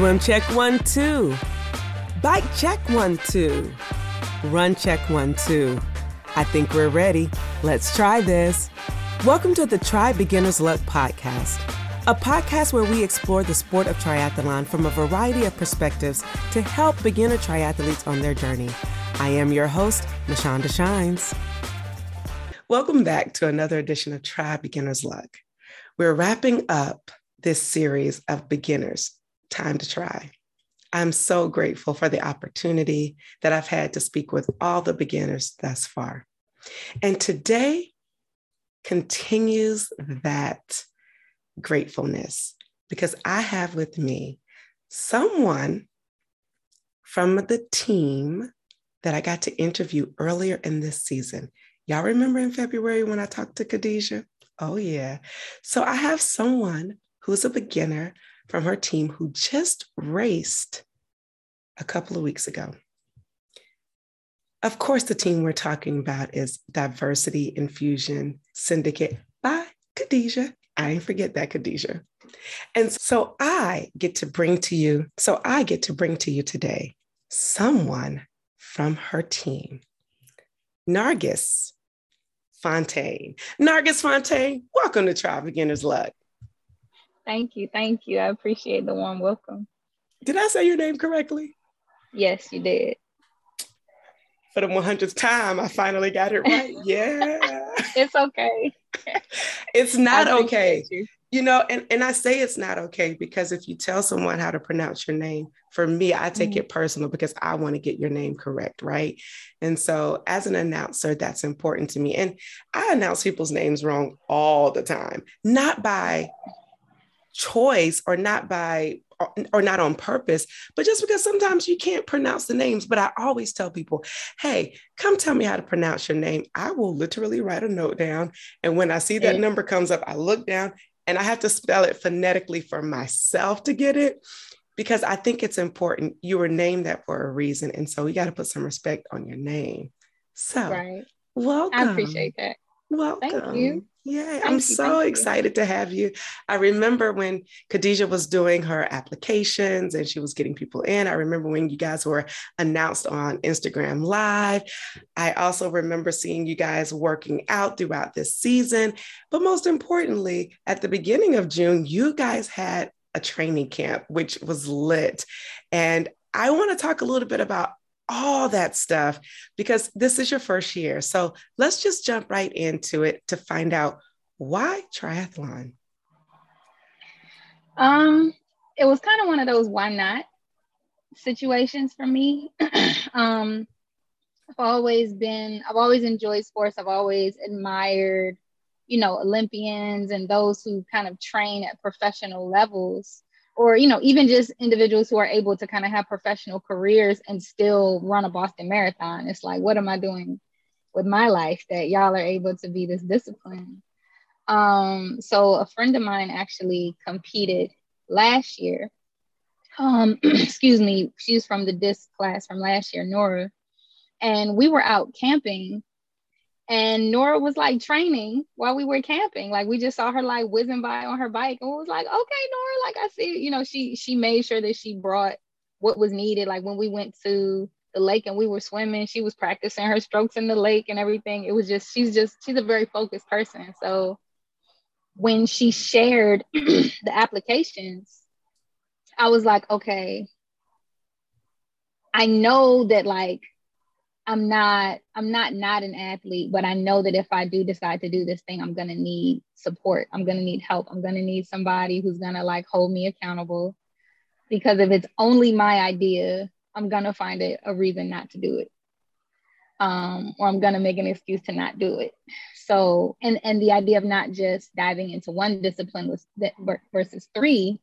Swim check one, two. Bike check one, two. Run check one, two. I think we're ready. Let's try this. Welcome to the Tri Beginner's Luck podcast, a podcast where we explore the sport of triathlon from a variety of perspectives to help beginner triathletes on their journey. I am your host, Mashonda Shines. Welcome back to another edition of Tri Beginner's Luck. We're wrapping up this series of beginners, Time to Try. I'm so grateful for the opportunity that I've had to speak with all the beginners thus far. And today continues that gratefulness because I have with me someone from the team that I got to interview earlier in this season. Y'all remember in February when I talked to Khadijah? Oh, yeah. So I have someone who's a beginner from her team who just raced a couple of weeks ago. Of course, the team we're talking about is Diversity Infusion Syndicate by Khadijah. I forget that, Khadijah. And so I get to bring to you, so I get to bring to you today someone from her team, Nargis Fontaine. Nargis Fontaine, welcome to Tri Beginner's Luck. Thank you. Thank you. I appreciate the warm welcome. Did I say your name correctly? Yes, you did. For the 100th time, I finally got it right. Yeah. it's okay. it's not okay. You. you know, and, and I say it's not okay because if you tell someone how to pronounce your name, for me, I take mm-hmm. it personal because I want to get your name correct, right? And so, as an announcer, that's important to me. And I announce people's names wrong all the time, not by choice or not by or, or not on purpose, but just because sometimes you can't pronounce the names. But I always tell people, hey, come tell me how to pronounce your name. I will literally write a note down. And when I see that mm-hmm. number comes up, I look down and I have to spell it phonetically for myself to get it because I think it's important. You were named that for a reason. And so we got to put some respect on your name. So, right. welcome. I appreciate that. Welcome. Thank you. Yeah, thank I'm you, so excited you. to have you. I remember when Khadijah was doing her applications and she was getting people in. I remember when you guys were announced on Instagram Live. I also remember seeing you guys working out throughout this season. But most importantly, at the beginning of June, you guys had a training camp, which was lit. And I want to talk a little bit about all that stuff because this is your first year. So let's just jump right into it to find out why triathlon. Um, it was kind of one of those why not situations for me. um, I've always been, I've always enjoyed sports. I've always admired, you know, Olympians and those who kind of train at professional levels or you know even just individuals who are able to kind of have professional careers and still run a boston marathon it's like what am i doing with my life that y'all are able to be this disciplined? Um, so a friend of mine actually competed last year. Um, excuse me she's from the disc class from last year nora and we were out camping and Nora was like training while we were camping. Like we just saw her like whizzing by on her bike and we was like, okay, Nora, like I see, you know, she she made sure that she brought what was needed. Like when we went to the lake and we were swimming, she was practicing her strokes in the lake and everything. It was just, she's just, she's a very focused person. So when she shared the applications, I was like, okay, I know that like I'm not I'm not not an athlete, but I know that if I do decide to do this thing, I'm gonna need support. I'm gonna need help. I'm gonna need somebody who's gonna like hold me accountable. Because if it's only my idea, I'm gonna find a, a reason not to do it. Um, or I'm gonna make an excuse to not do it. So, and and the idea of not just diving into one discipline was that versus three,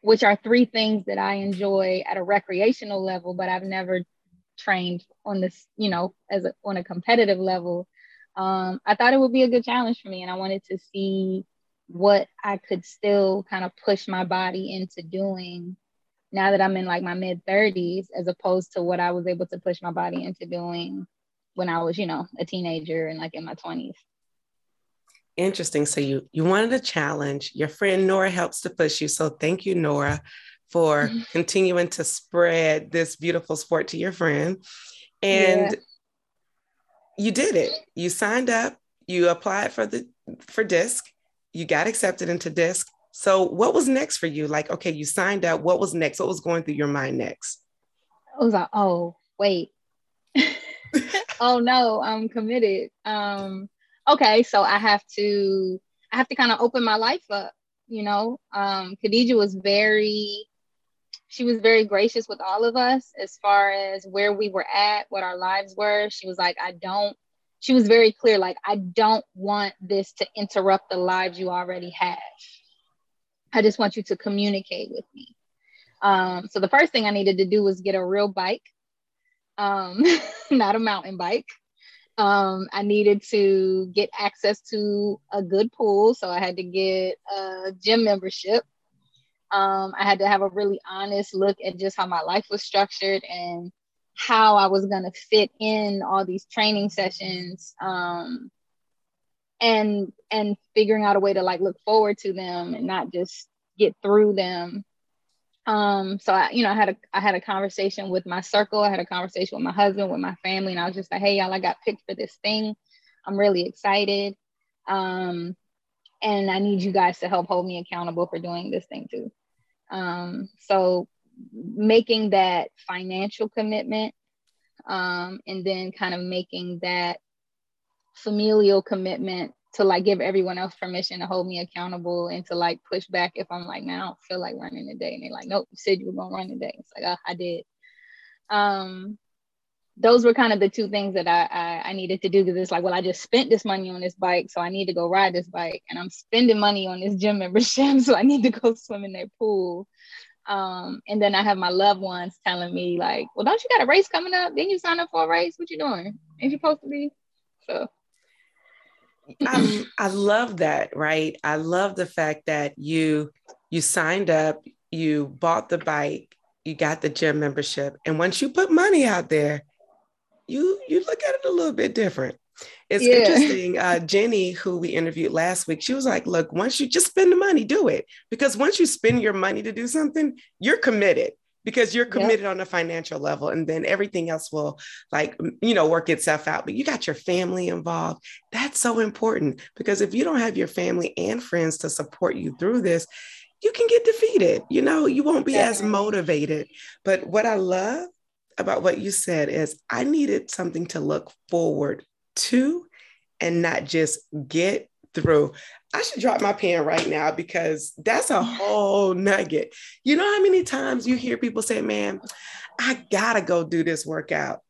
which are three things that I enjoy at a recreational level, but I've never trained on this, you know, as a, on a competitive level, um, I thought it would be a good challenge for me, and I wanted to see what I could still kind of push my body into doing now that I'm in like my mid 30s, as opposed to what I was able to push my body into doing when I was, you know, a teenager and like in my 20s. Interesting. So you you wanted a challenge. Your friend Nora helps to push you. So thank you, Nora, for mm-hmm. continuing to spread this beautiful sport to your friend. And yeah. you did it. You signed up, you applied for the for disc, you got accepted into disc. So what was next for you? Like, okay, you signed up. What was next? What was going through your mind next? I was like, oh, wait. oh no, I'm committed. Um, okay, so I have to I have to kind of open my life up, you know. Um, Khadija was very she was very gracious with all of us as far as where we were at, what our lives were. She was like, I don't, she was very clear, like, I don't want this to interrupt the lives you already have. I just want you to communicate with me. Um, so the first thing I needed to do was get a real bike, um, not a mountain bike. Um, I needed to get access to a good pool, so I had to get a gym membership. Um, I had to have a really honest look at just how my life was structured and how I was going to fit in all these training sessions um, and and figuring out a way to like look forward to them and not just get through them. Um, so I, you know, I had a I had a conversation with my circle. I had a conversation with my husband, with my family, and I was just like, "Hey, y'all, I got picked for this thing. I'm really excited, um, and I need you guys to help hold me accountable for doing this thing too." Um, so making that financial commitment um, and then kind of making that familial commitment to like give everyone else permission to hold me accountable and to like push back if I'm like, man, I don't feel like running today. And they're like, nope, you said you were gonna run today. It's like, oh, I did. Um, those were kind of the two things that I, I, I needed to do because it's like, well, I just spent this money on this bike, so I need to go ride this bike, and I'm spending money on this gym membership, so I need to go swim in their pool. Um, and then I have my loved ones telling me like, well, don't you got a race coming up? Then you sign up for a race? What you doing? Ain't you supposed to be? So. I, I love that, right? I love the fact that you you signed up, you bought the bike, you got the gym membership, and once you put money out there, you you look at it a little bit different. It's yeah. interesting. Uh, Jenny, who we interviewed last week, she was like, "Look, once you just spend the money, do it. Because once you spend your money to do something, you're committed because you're committed yep. on a financial level, and then everything else will, like, you know, work itself out. But you got your family involved. That's so important because if you don't have your family and friends to support you through this, you can get defeated. You know, you won't be as motivated. But what I love about what you said is I needed something to look forward to and not just get through. I should drop my pen right now because that's a whole nugget. You know how many times you hear people say, Man, I gotta go do this workout.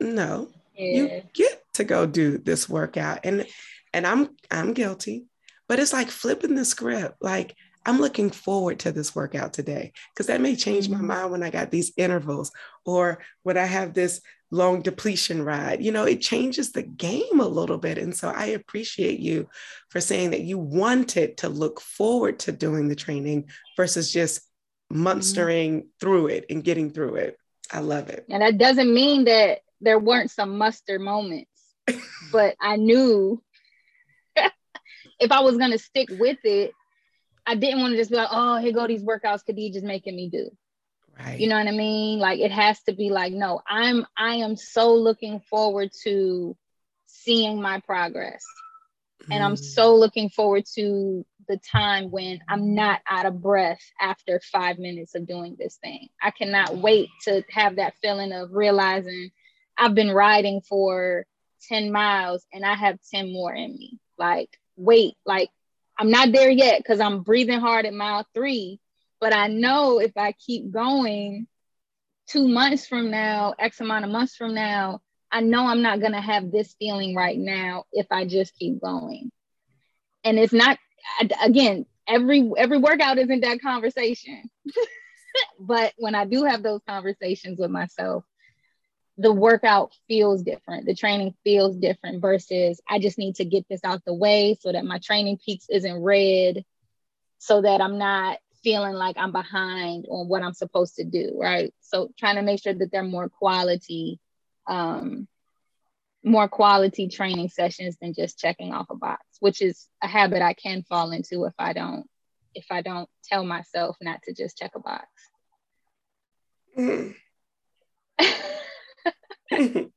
No, yeah. you get to go do this workout. And and I'm I'm guilty, but it's like flipping the script. Like I'm looking forward to this workout today because that may change my mm-hmm. mind when I got these intervals or when I have this long depletion ride. You know, it changes the game a little bit. And so I appreciate you for saying that you wanted to look forward to doing the training versus just monstering mm-hmm. through it and getting through it. I love it. And that doesn't mean that there weren't some muster moments, but I knew if I was going to stick with it, I didn't want to just be like, oh, here go these workouts Khadijah's making me do. Right. You know what I mean? Like it has to be like, no, I'm I am so looking forward to seeing my progress. Mm. And I'm mm. so looking forward to the time when I'm not out of breath after five minutes of doing this thing. I cannot wait to have that feeling of realizing I've been riding for 10 miles and I have 10 more in me. Like, wait, like I'm not there yet because I'm breathing hard at mile three, but I know if I keep going two months from now, X amount of months from now, I know I'm not going to have this feeling right now if I just keep going. And it's not, again, every every workout isn't that conversation. but when I do have those conversations with myself, the workout feels different the training feels different versus i just need to get this out the way so that my TrainingPeaks isn't red so that i'm not feeling like i'm behind on what i'm supposed to do right so trying to make sure that they're more quality um, more quality training sessions than just checking off a box which is a habit i can fall into if i don't if i don't tell myself not to just check a box Mm.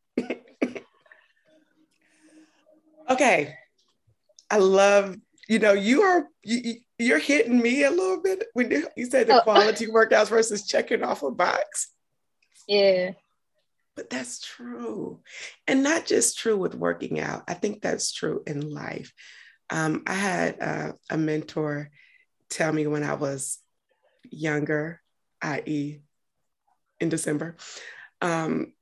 okay. I love, you know, you are you, you're hitting me a little bit when you said the oh. quality workouts versus checking off a box. Yeah. But that's true. And not just true with working out. I think that's true in life. Um, I had uh, a mentor tell me when I was younger, i.e., in December, um,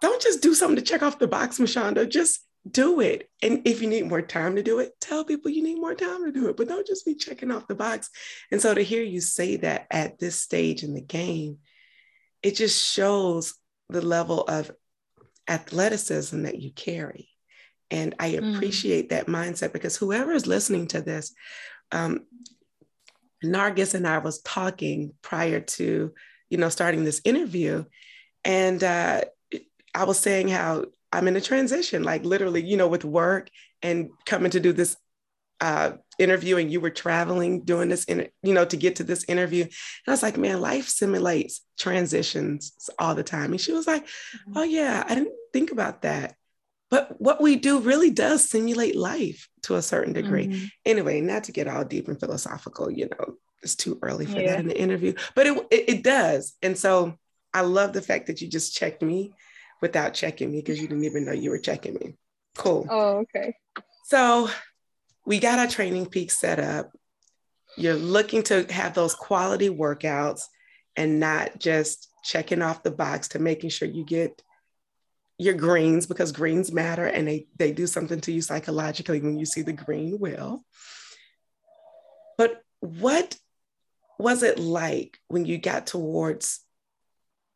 don't just do something to check off the box, Mashonda. Just do it. And if you need more time to do it, tell people you need more time to do it, but don't just be checking off the box. And so to hear you say that at this stage in the game, it just shows the level of athleticism that you carry. And I mm. appreciate mm. that mindset because whoever is listening to this, um, Nargis and I was talking prior to, you know, starting this interview, and uh, I was saying how I'm in a transition, like literally, you know, with work and coming to do this uh, interview, and you were traveling doing this, in, you know, to get to this interview. And I was like, man, life simulates transitions all the time. And she was like, mm-hmm. oh yeah, I didn't think about that. But what we do really does simulate life to a certain degree. Mm-hmm. Anyway, not to get all deep and philosophical, you know, it's too early for yeah. that in the interview, but it, it, it does. And so I love the fact that you just checked me without checking me because you didn't even know you were checking me. Cool. Oh, okay. So we got our training peak set up. You're looking to have those quality workouts and not just checking off the box to making sure you get your greens because greens matter and they, they do something to you psychologically when you see the green wheel. But what was it like when you got towards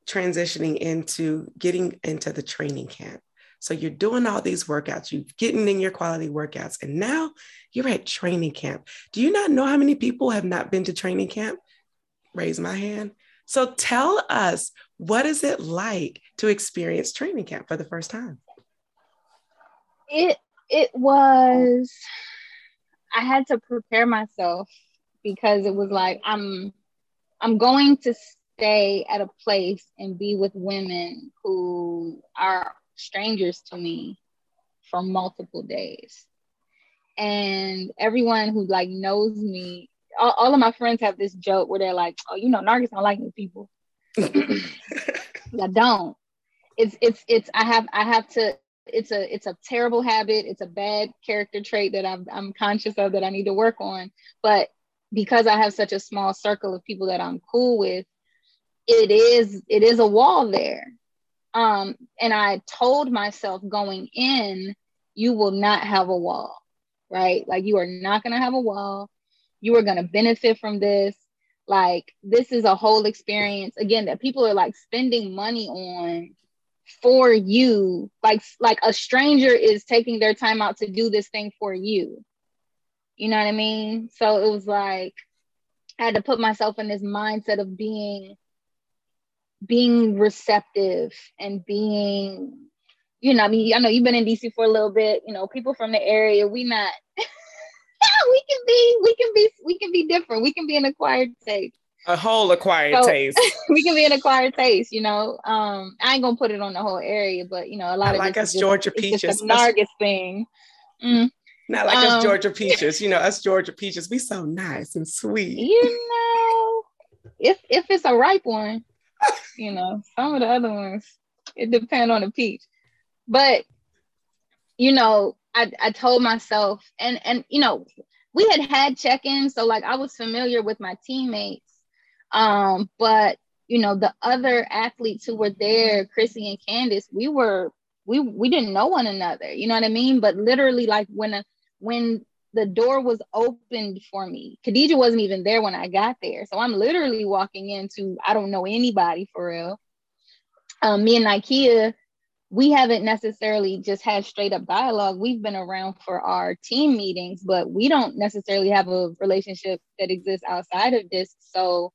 transitioning into getting into the training camp? So you're doing all these workouts, you're getting in your quality workouts, and now you're at training camp. Do you not know how many people have not been to training camp? Raise my hand. So tell us, what is it like to experience training camp for the first time? It it was I had to prepare myself because it was like I'm I'm going to stay at a place and be with women who are strangers to me for multiple days. And everyone who like knows me all, all, of my friends have this joke where they're like, "Oh, you know, Nargis don't like new people." I don't. It's it's it's. I have I have to. It's a it's a terrible habit. It's a bad character trait that I'm I'm conscious of that I need to work on. But because I have such a small circle of people that I'm cool with, it is it is a wall there. Um, and I told myself going in, you will not have a wall, right? Like you are not gonna have a wall. You are going to benefit from this. Like this is a whole experience again that people are like spending money on for you. Like like a stranger is taking their time out to do this thing for you. You know what i mean? So it was like i had to put myself in this mindset of being being receptive and being you know i mean i know you've been in dc for a little bit you know people from the area we not yeah, we can be, we can be, we can be different. We can be an acquired taste. A whole acquired so, taste. we can be an acquired taste, you know. Um, I ain't gonna put it on the whole area, but you know, a lot I of like us Georgia peaches. A Nargis thing. Mm. Not like um, us Georgia peaches, you know, us Georgia peaches, we so nice and sweet. You know, if if it's a ripe one, you know, some of the other ones, it depends on the peach. But you know, I, I told myself, and and you know, we had had check-ins, so like I was familiar with my teammates, um, but you know, the other athletes who were there, Chrissy and Candace, we were we we didn't know one another, you know what I mean? But literally, like when a when the door was opened for me, Khadija wasn't even there when I got there, so I'm literally walking into I don't know anybody for real. Um, me and Nikea, we haven't necessarily just had straight up dialogue. We've been around for our team meetings, but we don't necessarily have a relationship that exists outside of this. So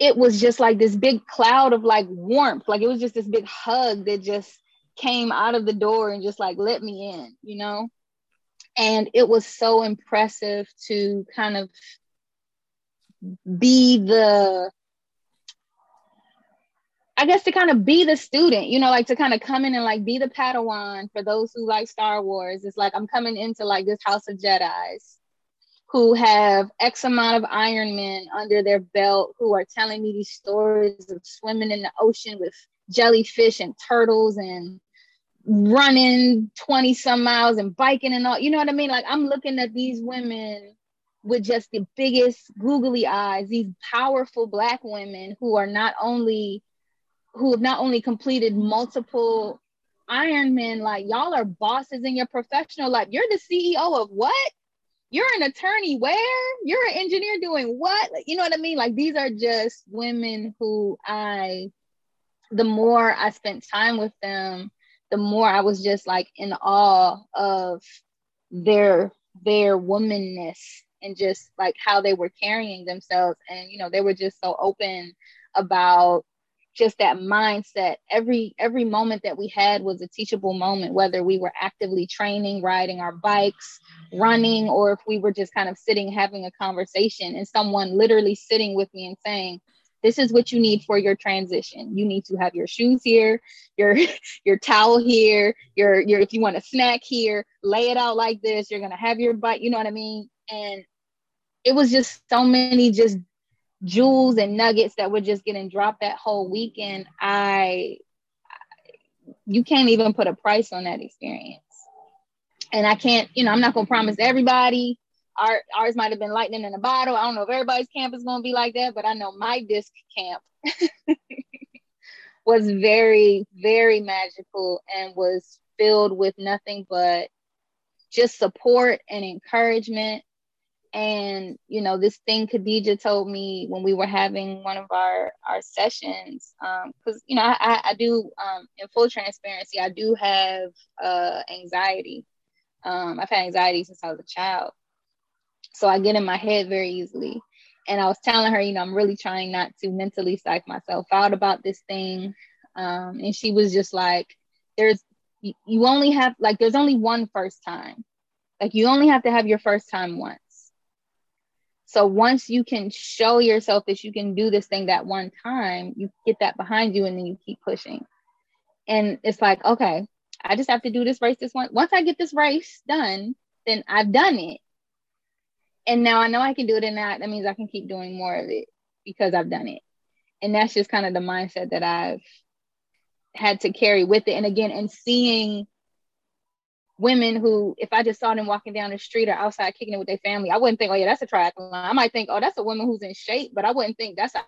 it was just like this big cloud of like warmth. Like it was just this big hug that just came out of the door and just like let me in, you know? And it was so impressive to kind of be the I guess to kind of be the student, you know, like to kind of come in and like be the Padawan for those who like Star Wars. It's like I'm coming into like this House of Jedi's who have X amount of Iron Men under their belt who are telling me these stories of swimming in the ocean with jellyfish and turtles and running 20 some miles and biking and all. You know what I mean? Like I'm looking at these women with just the biggest googly eyes, these powerful black women who are not only who have not only completed multiple Ironman, like y'all are bosses in your professional life. You're the CEO of what? You're an attorney where? You're an engineer doing what? Like, you know what I mean? Like these are just women who I the more I spent time with them, the more I was just like in awe of their their womanness and just like how they were carrying themselves. And you know they were just so open about just that mindset. Every every moment that we had was a teachable moment whether we were actively training riding our bikes running or if we were just kind of sitting having a conversation and someone literally sitting with me and saying this is what you need for your transition. You need to have your shoes here your your towel here your your if you want a snack here lay it out like this. You're gonna have your bike you know what i mean? And it was just so many just jewels and nuggets that were just getting dropped that whole weekend. I you can't even put a price on that experience. And i can't you know i'm not to promise everybody our, ours might have been lightning in a bottle. I don't know if everybody's camp is going to be like that but i know my disc camp was very very magical and was filled with nothing but just support and encouragement. And you know this thing khadija told me when we were having one of our our sessions because um, you know i i do um, in full transparency i do have uh, anxiety. Um, i've had anxiety since i was a child so i get in my head very easily and i was telling her you know i'm really trying not to mentally psych myself out about this thing um, and she was just like there's you only have like there's only one first time like you only have to have your first time once so once you can show yourself that you can do this thing that one time, you get that behind you and then you keep pushing. And it's like, okay, I just have to do this race this one. Once I get this race done, then I've done it. And now I know I can do it and that that means I can keep doing more of it because I've done it. And that's just kind of the mindset that I've had to carry with it. And again, and seeing women who, if I just saw them walking down the street or outside kicking it with their family, I wouldn't think, oh yeah, that's a triathlon. I might think, oh, that's a woman who's in shape, but I wouldn't think that's an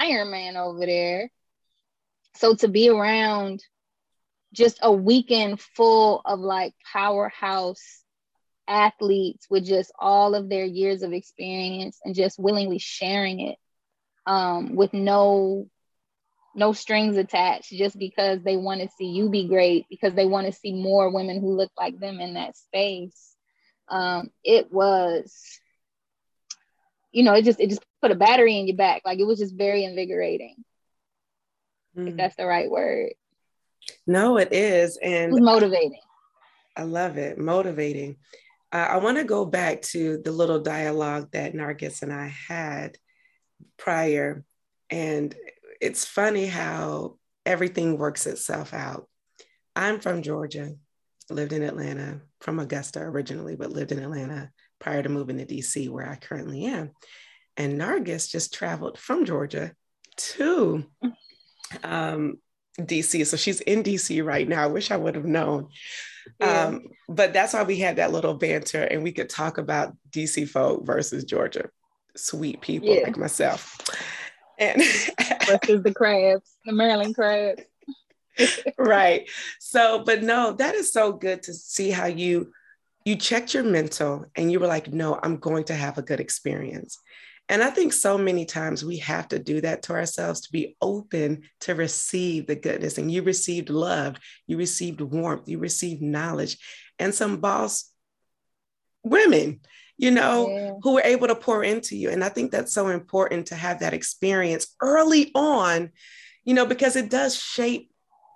Ironman over there. So to be around just a weekend full of like powerhouse athletes with just all of their years of experience and just willingly sharing it um, with no no strings attached just because they want to see you be great because they want to see more women who look like them in that space. Um, it was you know it just it just put a battery in your back. Like it was just very invigorating mm. if that's the right word. No it is and it was motivating. I love it motivating uh, i want to go back to the little dialogue that nargis and i had prior and it's funny how everything works itself out. I'm from Georgia, lived in Atlanta, from Augusta originally, but lived in Atlanta prior to moving to DC, where I currently am. And Nargis just traveled from Georgia to um, DC. So she's in DC right now. I wish I would have known. Yeah. Um, but that's why we had that little banter and we could talk about DC folk versus Georgia. Sweet people yeah. like myself and versus the crabs, the Maryland crabs. right. So, but no, that is so good to see how you you checked your mental and you were like, no, I'm going to have a good experience. And I think so many times we have to do that to ourselves to be open to receive the goodness. And you received love, you received warmth, you received knowledge, and some boss women you know, yeah. who were able to pour into you. And I think that's so important to have that experience early on, you know, because it does shape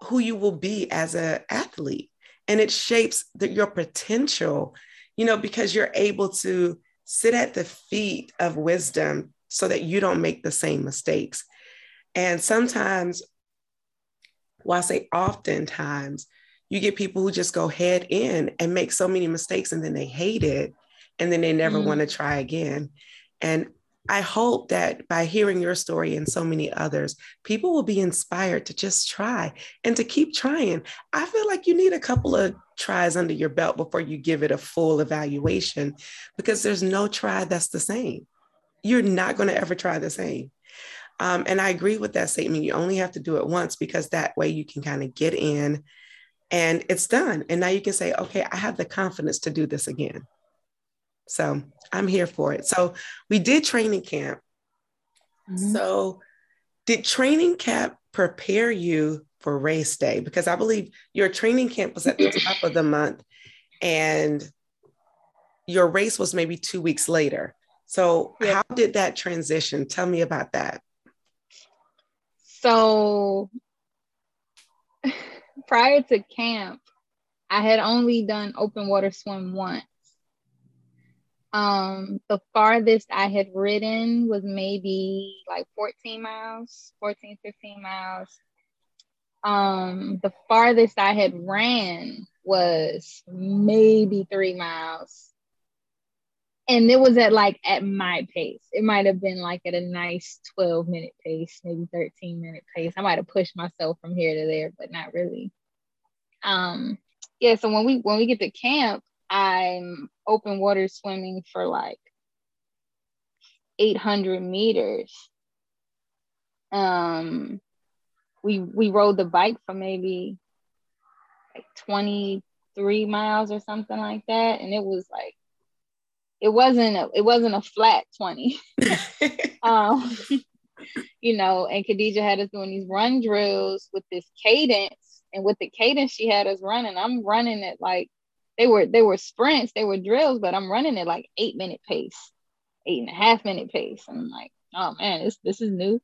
who you will be as an athlete and it shapes the, your potential, you know, because you're able to sit at the feet of wisdom so that you don't make the same mistakes. And sometimes Well, I say oftentimes you get people who just go head in and make so many mistakes and then they hate it and then they never mm. want to try again. And I hope that by hearing your story and so many others, people will be inspired to just try and to keep trying. I feel like you need a couple of tries under your belt before you give it a full evaluation because there's no try that's the same. You're not going to ever try the same. Um, and I agree with that statement. You only have to do it once because that way you can kind of get in and it's done. And now you can say, okay, I have the confidence to do this again. So I'm here for it. So we did training camp. Mm-hmm. So did training camp prepare you for race day? Because I believe your training camp was at the top of the month and your race was maybe two weeks later. So yeah. how did that transition? Tell me about that. So prior to camp, I had only done open water swim once. Um, the farthest I had ridden was maybe like 14 miles, 14, 15 miles. Um, the farthest I had ran was maybe three miles. And it was at like at my pace. It might have been like at a nice 12 minute pace, maybe 13 minute pace. I might have pushed myself from here to there, but not really. Um, yeah, so when we when we get to camp, I'm open water swimming for like 800 meters. Um, we we rode the bike for maybe like 23 miles or something like that, and it was like it wasn't a, it wasn't a flat 20. um, you know, and Khadija had us doing these run drills with this cadence, and with the cadence she had us running, I'm running it like they were they were sprints, they were drills, but I'm running at like eight minute pace, eight and a half minute pace. I'm like, oh man, this this is new.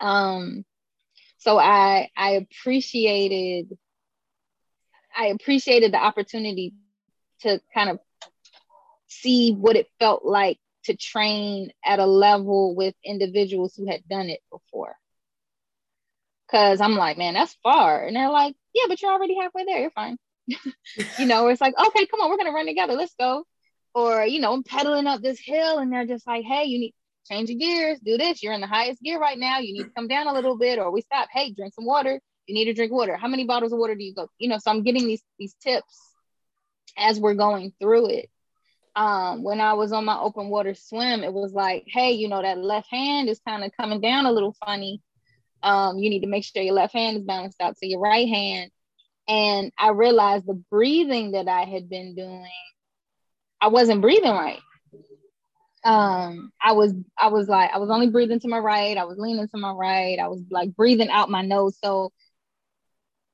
Um, so I I appreciated I appreciated the opportunity to kind of see what it felt like to train at a level with individuals who had done it before. Cause I'm like, man, that's far. And they're like, yeah, but you're already halfway there. You're fine. you know, it's like, okay, come on, we're gonna run together, let's go. Or, you know, I'm pedaling up this hill and they're just like, hey, you need change your gears, do this. You're in the highest gear right now. You need to come down a little bit, or we stop. Hey, drink some water. You need to drink water. How many bottles of water do you go? You know, so I'm getting these these tips as we're going through it. Um, when I was on my open water swim, it was like, hey, you know, that left hand is kind of coming down a little funny. Um, you need to make sure your left hand is balanced out to your right hand. And I realized the breathing that I had been doing, I wasn't breathing right. Um, I was I was like I was only breathing to my right, I was leaning to my right, I was like breathing out my nose. So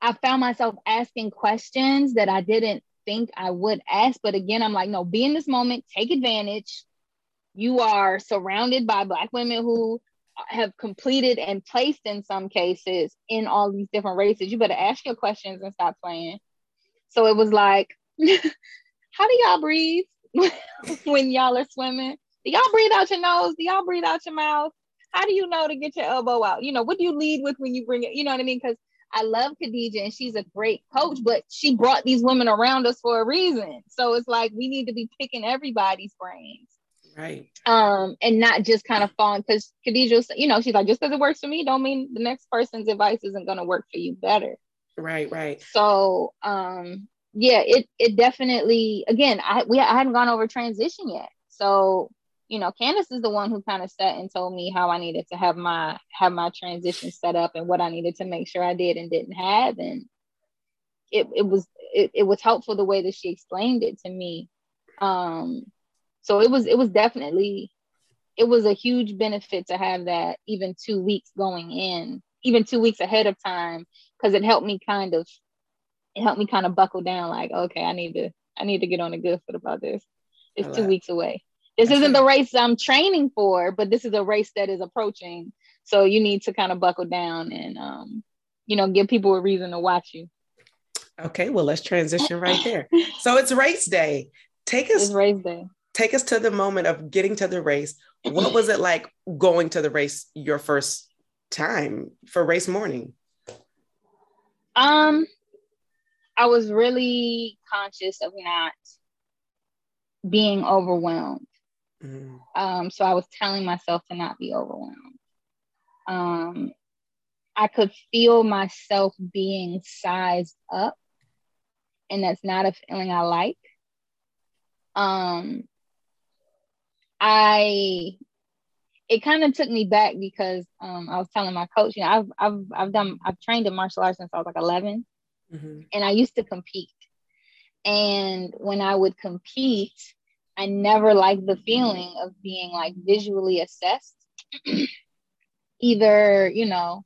I found myself asking questions that I didn't think I would ask. But again, I'm like, no, be in this moment, take advantage. You are surrounded by black women who have completed and placed in some cases in all these different races. You better ask your questions and stop playing. So it was like, how do y'all breathe when y'all are swimming? Do y'all breathe out your nose? Do y'all breathe out your mouth? How do you know to get your elbow out? You know, what do you lead with when you bring it? You know what I mean? Because I love Khadija and she's a great coach, but she brought these women around us for a reason. So it's like we need to be picking everybody's brains. Right. Um, and not just kind of falling because Khadija, you know, she's like, just because it works for me, don't mean the next person's advice isn't gonna work for you better. Right, right. So um yeah, it it definitely again, I we I hadn't gone over transition yet. So, you know, Candace is the one who kind of sat and told me how I needed to have my have my transition set up and what I needed to make sure I did and didn't have. And it it was it, it was helpful the way that she explained it to me. Um so it was it was definitely it was a huge benefit to have that even two weeks going in even two weeks ahead of time because it helped me kind of it helped me kind of buckle down like okay i need to i need to get on a good foot about this it's two weeks away this isn't the race i'm training for but this is a race that is approaching so you need to kind of buckle down and um you know give people a reason to watch you okay well let's transition right there so it's race day take us it's race day take us to the moment of getting to the race. What was it like going to the race your first time for race morning? Um, I was really conscious of not being overwhelmed. Mm-hmm. Um, so I was telling myself to not be overwhelmed. Um, I could feel myself being sized up, and that's not a feeling I like. Um, I it kind of took me back because um, I was telling my coach, you know, I've I've I've done I've trained in martial arts since I was like 11, mm-hmm. and I used to compete. And when I would compete, I never liked the feeling of being like visually assessed. Either, you know,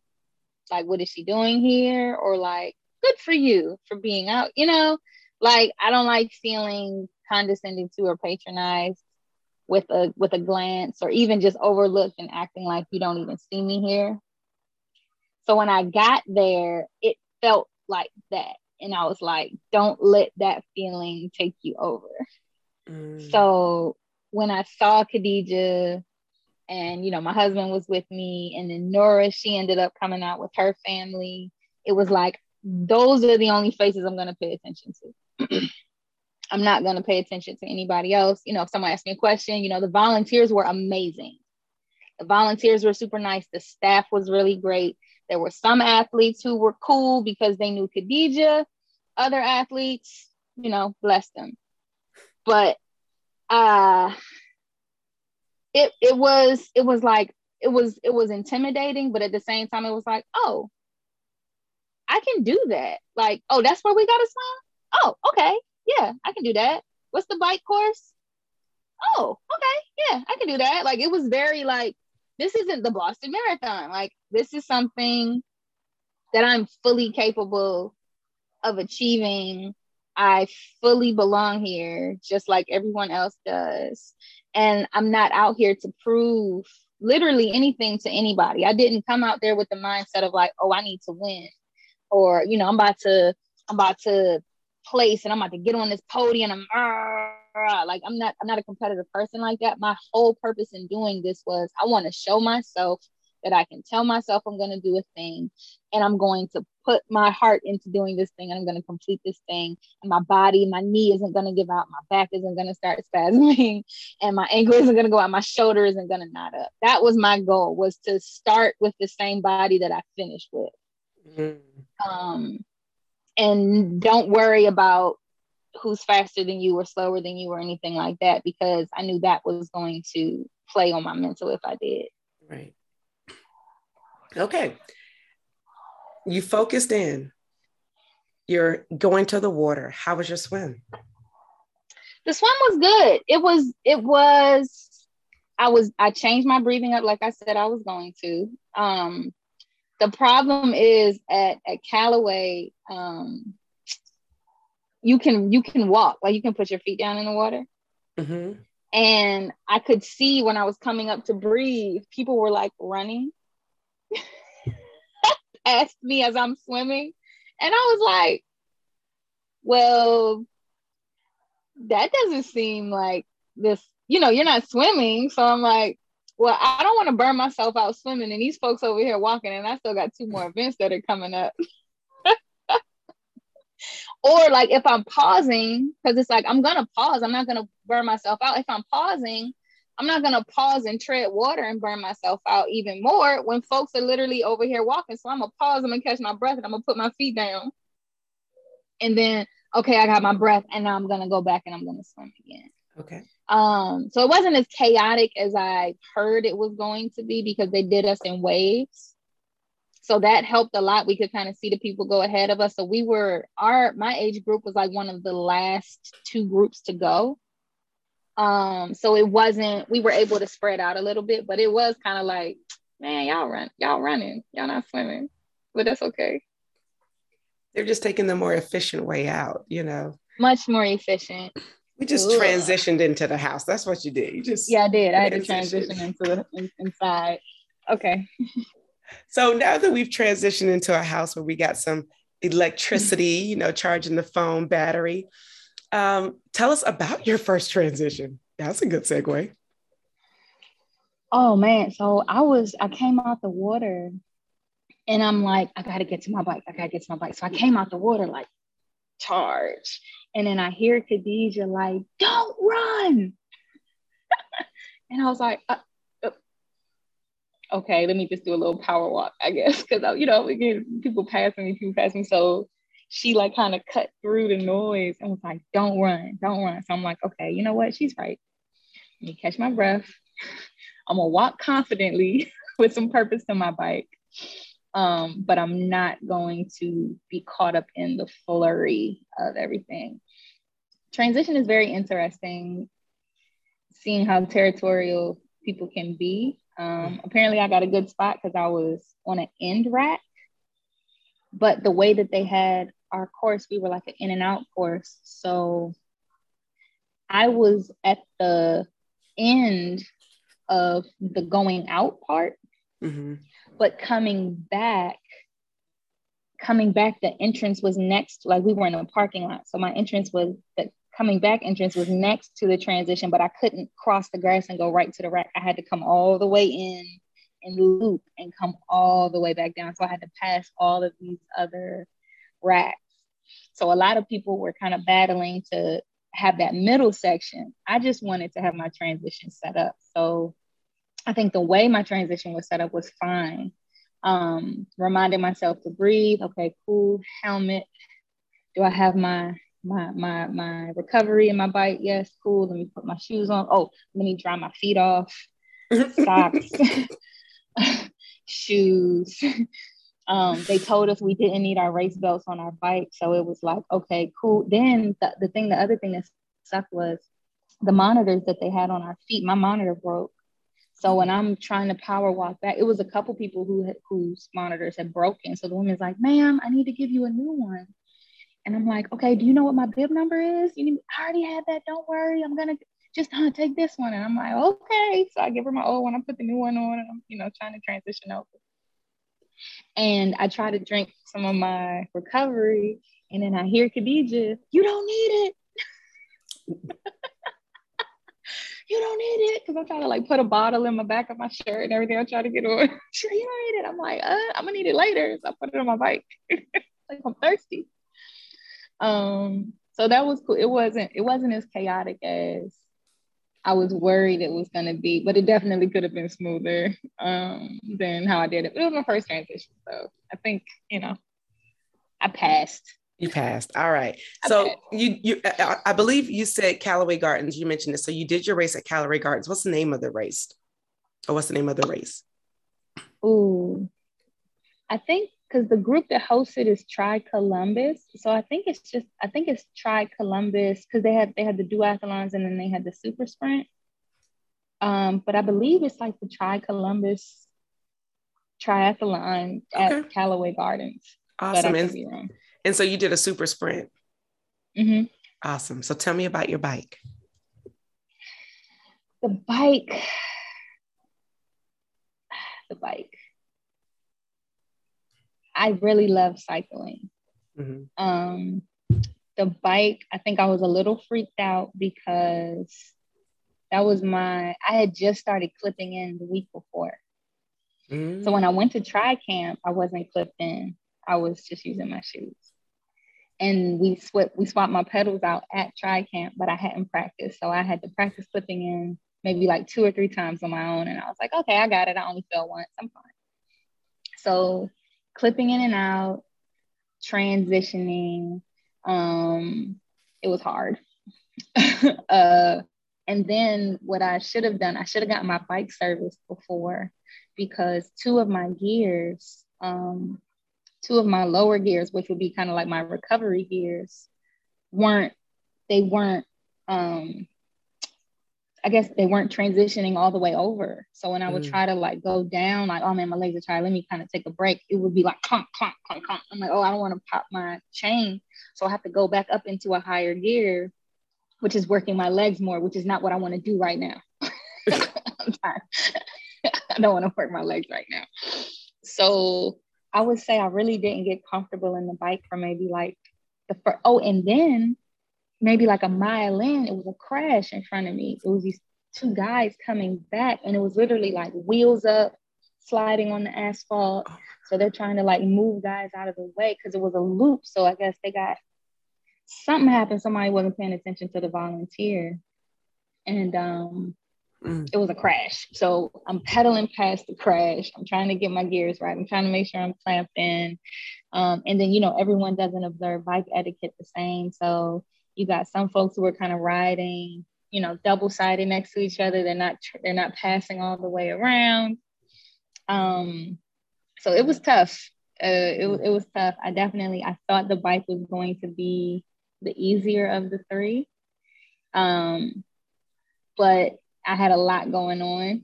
like what is she doing here, or like good for you for being out, you know, like I don't like feeling condescended to or patronized with a with a glance or even just overlooked and acting like you don't even see me here. So when I got there, it felt like that. And I was like, don't let that feeling take you over. Mm. So when I saw Khadijah and you know my husband was with me and then Nora, she ended up coming out with her family. It was like those are the only faces I'm gonna pay attention to. I'm not going to pay attention to anybody else. You know, if someone asked me a question, you know, the volunteers were amazing. The volunteers were super nice. The staff was really great. There were some athletes who were cool because they knew Khadijah. Other athletes, you know, bless them. But uh it it was it was like it was it was intimidating, but at the same time it was like, oh, I can do that. Like, oh, that's where we gotta swim. Oh, okay yeah, I can do that. What's the bike course? Oh, okay, yeah, I can do that. Like it was very like, this isn't the Boston Marathon. Like this is something that I'm fully capable of achieving. I fully belong here, just like everyone else does. And I'm not out here to prove literally anything to anybody. I didn't come out there with the mindset of like, oh, I need to win, or you know, I'm about to, I'm about to place and I'm about to get on this podium. I'm ah, like I'm not I'm not a competitive person like that. My whole purpose in doing this was I want to show myself that I can tell myself I'm going to do a thing and I'm going to put my heart into doing this thing and I'm going to complete this thing and my body my knee isn't going to give out my back isn't going to start spasming and my ankle isn't going to go out my shoulder isn't going to knot up that was my goal was to start with the same body that I finished with mm-hmm. um and don't worry about who's faster than you or slower than you or anything like that because I knew that was going to play on my mental if I did. Right. Okay. You focused in. You're going to the water. How was your swim? The swim was good. It was, it was, I was, I changed my breathing up like I said I was going to. Um, the problem is at at Callaway, um, you can you can walk, like you can put your feet down in the water. Mm-hmm. And I could see when I was coming up to breathe, people were like running past me as I'm swimming. And I was like, well, that doesn't seem like this, you know, you're not swimming. So I'm like, well, I don't want to burn myself out swimming, and these folks over here walking, and I still got two more events that are coming up. or like if I'm pausing, because it's like I'm gonna pause, I'm not gonna burn myself out. If I'm pausing, I'm not gonna pause and tread water and burn myself out even more when folks are literally over here walking. So I'm gonna pause, I'm gonna catch my breath, and I'm gonna put my feet down. And then, okay, I got my breath, and now I'm gonna go back and I'm gonna swim again. Okay. Um, so it wasn't as chaotic as I heard it was going to be because they did us in waves. So that helped a lot. We could kind of see the people go ahead of us. So we were our my age group was like one of the last two groups to go. Um, so it wasn't we were able to spread out a little bit, but it was kind of like, man, y'all run, y'all running, y'all not swimming, but that's okay. They're just taking the more efficient way out, you know. Much more efficient. We just Ugh. transitioned into the house. That's what you did. You just yeah, I did. I had to transition into the in, inside. Okay. so now that we've transitioned into a house where we got some electricity, you know, charging the phone battery, um, tell us about your first transition. That's a good segue. Oh man, so I was I came out the water And I'm like, I gotta get to my bike. I gotta get to my bike. So I came out the water like charge. And then I hear Khadijah like, don't run. and I was like, uh, uh, okay, let me just do a little power walk, I guess. Cause I, you know, again, people passing me, people passing me. So she like kind of cut through the noise and was like, don't run, don't run. So I'm like, okay, you know what? She's right. Let me catch my breath. I'm gonna walk confidently with some purpose to my bike. Um, but I'm not going to be caught up in the flurry of everything. Transition is very interesting, seeing how territorial people can be. Um, apparently, I got a good spot because I was on an end rack, but the way that they had our course, we were like an in and out course. So I was at the end of the going out part. Mm-hmm. But coming back, coming back, the entrance was next, like we were in a parking lot. So my entrance was the coming back entrance was next to the transition, but I couldn't cross the grass and go right to the rack. I had to come all the way in and loop and come all the way back down. So I had to pass all of these other racks. So a lot of people were kind of battling to have that middle section. I just wanted to have my transition set up. So I think the way my transition was set up was fine. Um, reminding myself to breathe. Okay, cool. Helmet. Do I have my my my my recovery in my bike? Yes, cool. Let me put my shoes on. Oh, let me dry my feet off. Socks, shoes. Um, they told us we didn't need our race belts on our bike, so it was like, okay, cool. Then the, the thing, the other thing that sucked was the monitors that they had on our feet. My monitor broke, so when I'm trying to power walk back, it was a couple people who had, whose monitors had broken. So the woman's like, "Ma'am, I need to give you a new one." And I'm like, "Okay, do you know what my bib number is? You need, I already had that. Don't worry, I'm gonna just uh, take this one." And I'm like, "Okay." So I give her my old one. I put the new one on, and I'm you know trying to transition over. And I try to drink some of my recovery, and then I hear Khadijah, "You don't need it." you don't need it because I'm trying to like put a bottle in my back of my shirt and everything. I'm trying to get on. you don't need it. I'm like, uh, I'm gonna need it later. So I put it on my bike. like I'm thirsty. Um, so that was cool. It wasn't it wasn't as chaotic as I was worried it was gonna be, but it definitely could have been smoother um, than how I did it. But it was my first transition, so I think you know I passed. You passed. All right. So you you I believe you said Callaway Gardens. You mentioned it. So you did your race at Callaway Gardens. What's the name of the race? Or what's the name of the race? Ooh. I think because the group that hosted is Tri Columbus. So I think it's just I think it's Tri Columbus because they had they had the duathlons and then they had the super sprint. Um, but I believe it's like the Tri Columbus triathlon okay. at Callaway Gardens. Awesome. And, and so you did a super sprint. Mm-hmm. Awesome. So tell me about your bike. The bike. The bike. I really love cycling. Mm-hmm. Um, the bike, I think I was a little freaked out because that was my, I had just started clipping in the week before. Mm-hmm. So when I went to tri camp, I wasn't clipped in. I was just using my shoes and we swap we swapped my pedals out at tri camp, but I hadn't practiced. So I had to practice clipping in maybe like two or three times on my own. And I was like, okay, I got it. I only fell once. I'm fine. So clipping in and out, transitioning, um, it was hard. uh, and then what I should have done, I should have gotten my bike service before because two of my gears, um, two of my lower gears, which would be kind of like my recovery gears, weren't they weren't um I guess they weren't transitioning all the way over. So when I would mm. try to like go down, like, oh man, my legs are tired, let me kind of take a break, it would be like clunk, clunk, clunk, clunk. I'm like, oh, I don't want to pop my chain. So I have to go back up into a higher gear, which is working my legs more, which is not what I want to do right now. I'm tired. I don't want to work my legs right now. So I would say I really didn't get comfortable in the bike for maybe like the first, oh, and then maybe like a mile in, it was a crash in front of me. It was these two guys coming back, and it was literally like wheels up, sliding on the asphalt. So they're trying to like move guys out of the way because it was a loop. So I guess they got something happened. Somebody wasn't paying attention to the volunteer. And um, mm. it was a crash. So I'm pedaling past the crash. I'm trying to get my gears right. I'm trying to make sure I'm clamped in. Um, and then, you know, everyone doesn't observe bike etiquette the same. So you got some folks who are kind of riding, you know, double sided next to each other. They're not, they're not passing all the way around. Um, so it was tough. Uh, it, it was tough. I definitely, I thought the bike was going to be the easier of the three. Um, but I had a lot going on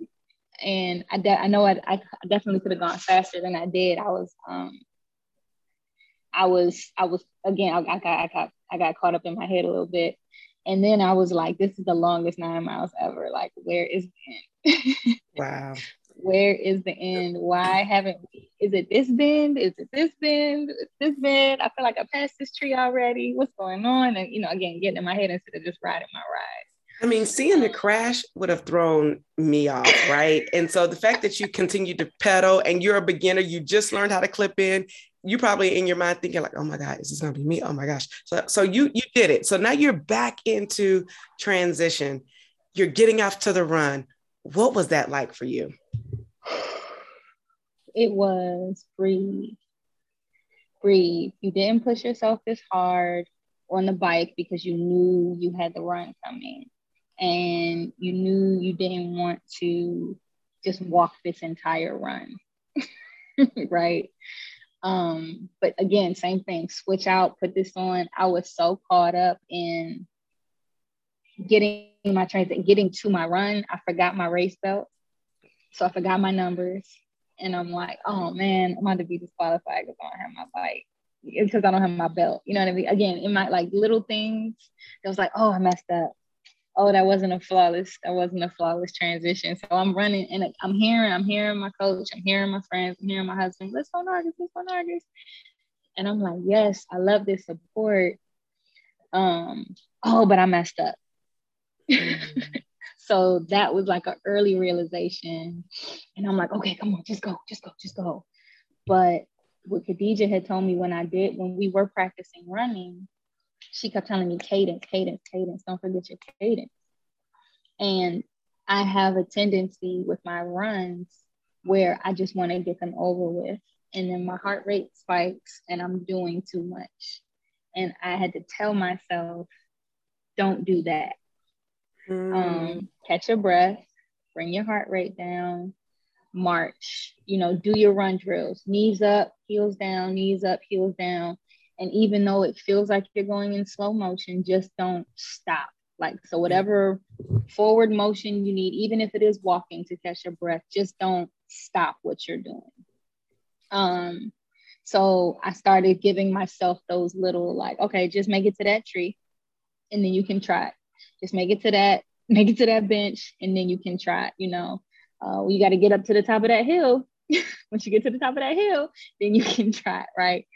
and I, de- I know I, I definitely could have gone faster than I did. I was, um, I was, I was, again, I, I got, I got, I got caught up in my head a little bit. And then I was like, this is the longest nine miles ever. Like, where is it? wow where is the end? Why haven't we? Is it this bend? Is it this bend? Is this bend? I feel like I passed this tree already. What's going on? And you know, again, getting in my head instead of just riding my ride. I mean, seeing the crash would have thrown me off, right? And so the fact that you continue to pedal and you're a beginner, you just learned how to clip in, you probably in your mind thinking like, "Oh my God, is this gonna be me? Oh my gosh!" So, so you you did it. So now you're back into transition. You're getting off to the run. What was that like for you? It was breathe. Breathe. You didn't push yourself this hard on the bike because you knew you had the run coming and you knew you didn't want to just walk this entire run. right. Um, but again, same thing, switch out, put this on. I was so caught up in getting my transit, getting to my run. I forgot my race belt. So I forgot my numbers. And I'm like, oh man, I'm about to be disqualified because I don't have my bike. Because I don't have my belt. You know what I mean? Again, in my like little things, it was like, oh, I messed up. Oh, that wasn't a flawless, that wasn't a flawless transition. So I'm running and I'm hearing, I'm hearing my coach, I'm hearing my friends, I'm hearing my husband, let's go Nargis, let's go Nargis. And I'm like, yes, I love this support. Um, oh, but I messed up. Mm-hmm. So that was like an early realization. And I'm like, okay, come on, just go, just go, just go. But what Khadija had told me when I did, when we were practicing running, she kept telling me cadence, cadence, cadence, don't forget your cadence. And I have a tendency with my runs where I just want to get them over with. And then my heart rate spikes and I'm doing too much. And I had to tell myself, don't do that. Mm. Um, catch your breath, bring your heart rate down, march, you know, do your run drills, knees up, heels down, knees up, heels down. And even though it feels like you're going in slow motion, just don't stop. Like, so whatever forward motion you need, even if it is walking to catch your breath, just don't stop what you're doing. Um, so I started giving myself those little like, okay, just make it to that tree and then you can try it. just make it to that, make it to that bench, and then you can try. it, You know, uh, you got to get up to the top of that hill. Once you get to the top of that hill, then you can try, it, right?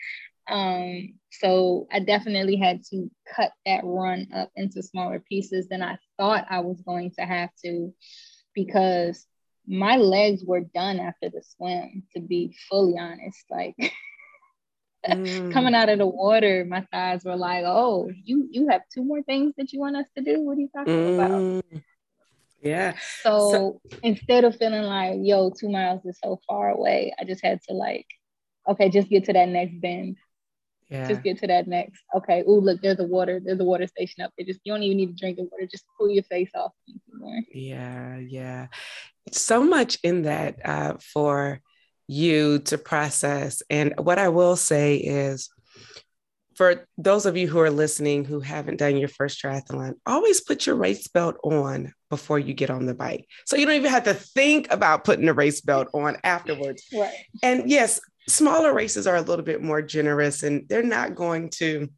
Um, so I definitely had to cut that run up into smaller pieces than I thought I was going to have to, because my legs were done after the swim. To be fully honest, like. mm. coming out of the water, my thighs were like, "Oh, you you have two more things that you want us to do? What are you talking mm. about?" Yeah. So, so instead of feeling like, "Yo, two miles is so far away," I just had to like, okay, just get to that next bend. Yeah. Just get to that next. Okay. Oh, look, there's a water. There's a water station up there. Just you don't even need to drink the water. Just cool your face off. Yeah, yeah. So much in that uh, for you to process. And what I will say is, for those of you who are listening who haven't done your first triathlon, always put your race belt on before you get on the bike. So you don't even have to think about putting the race belt on afterwards. Right. And yes, smaller races are a little bit more generous and they're not going to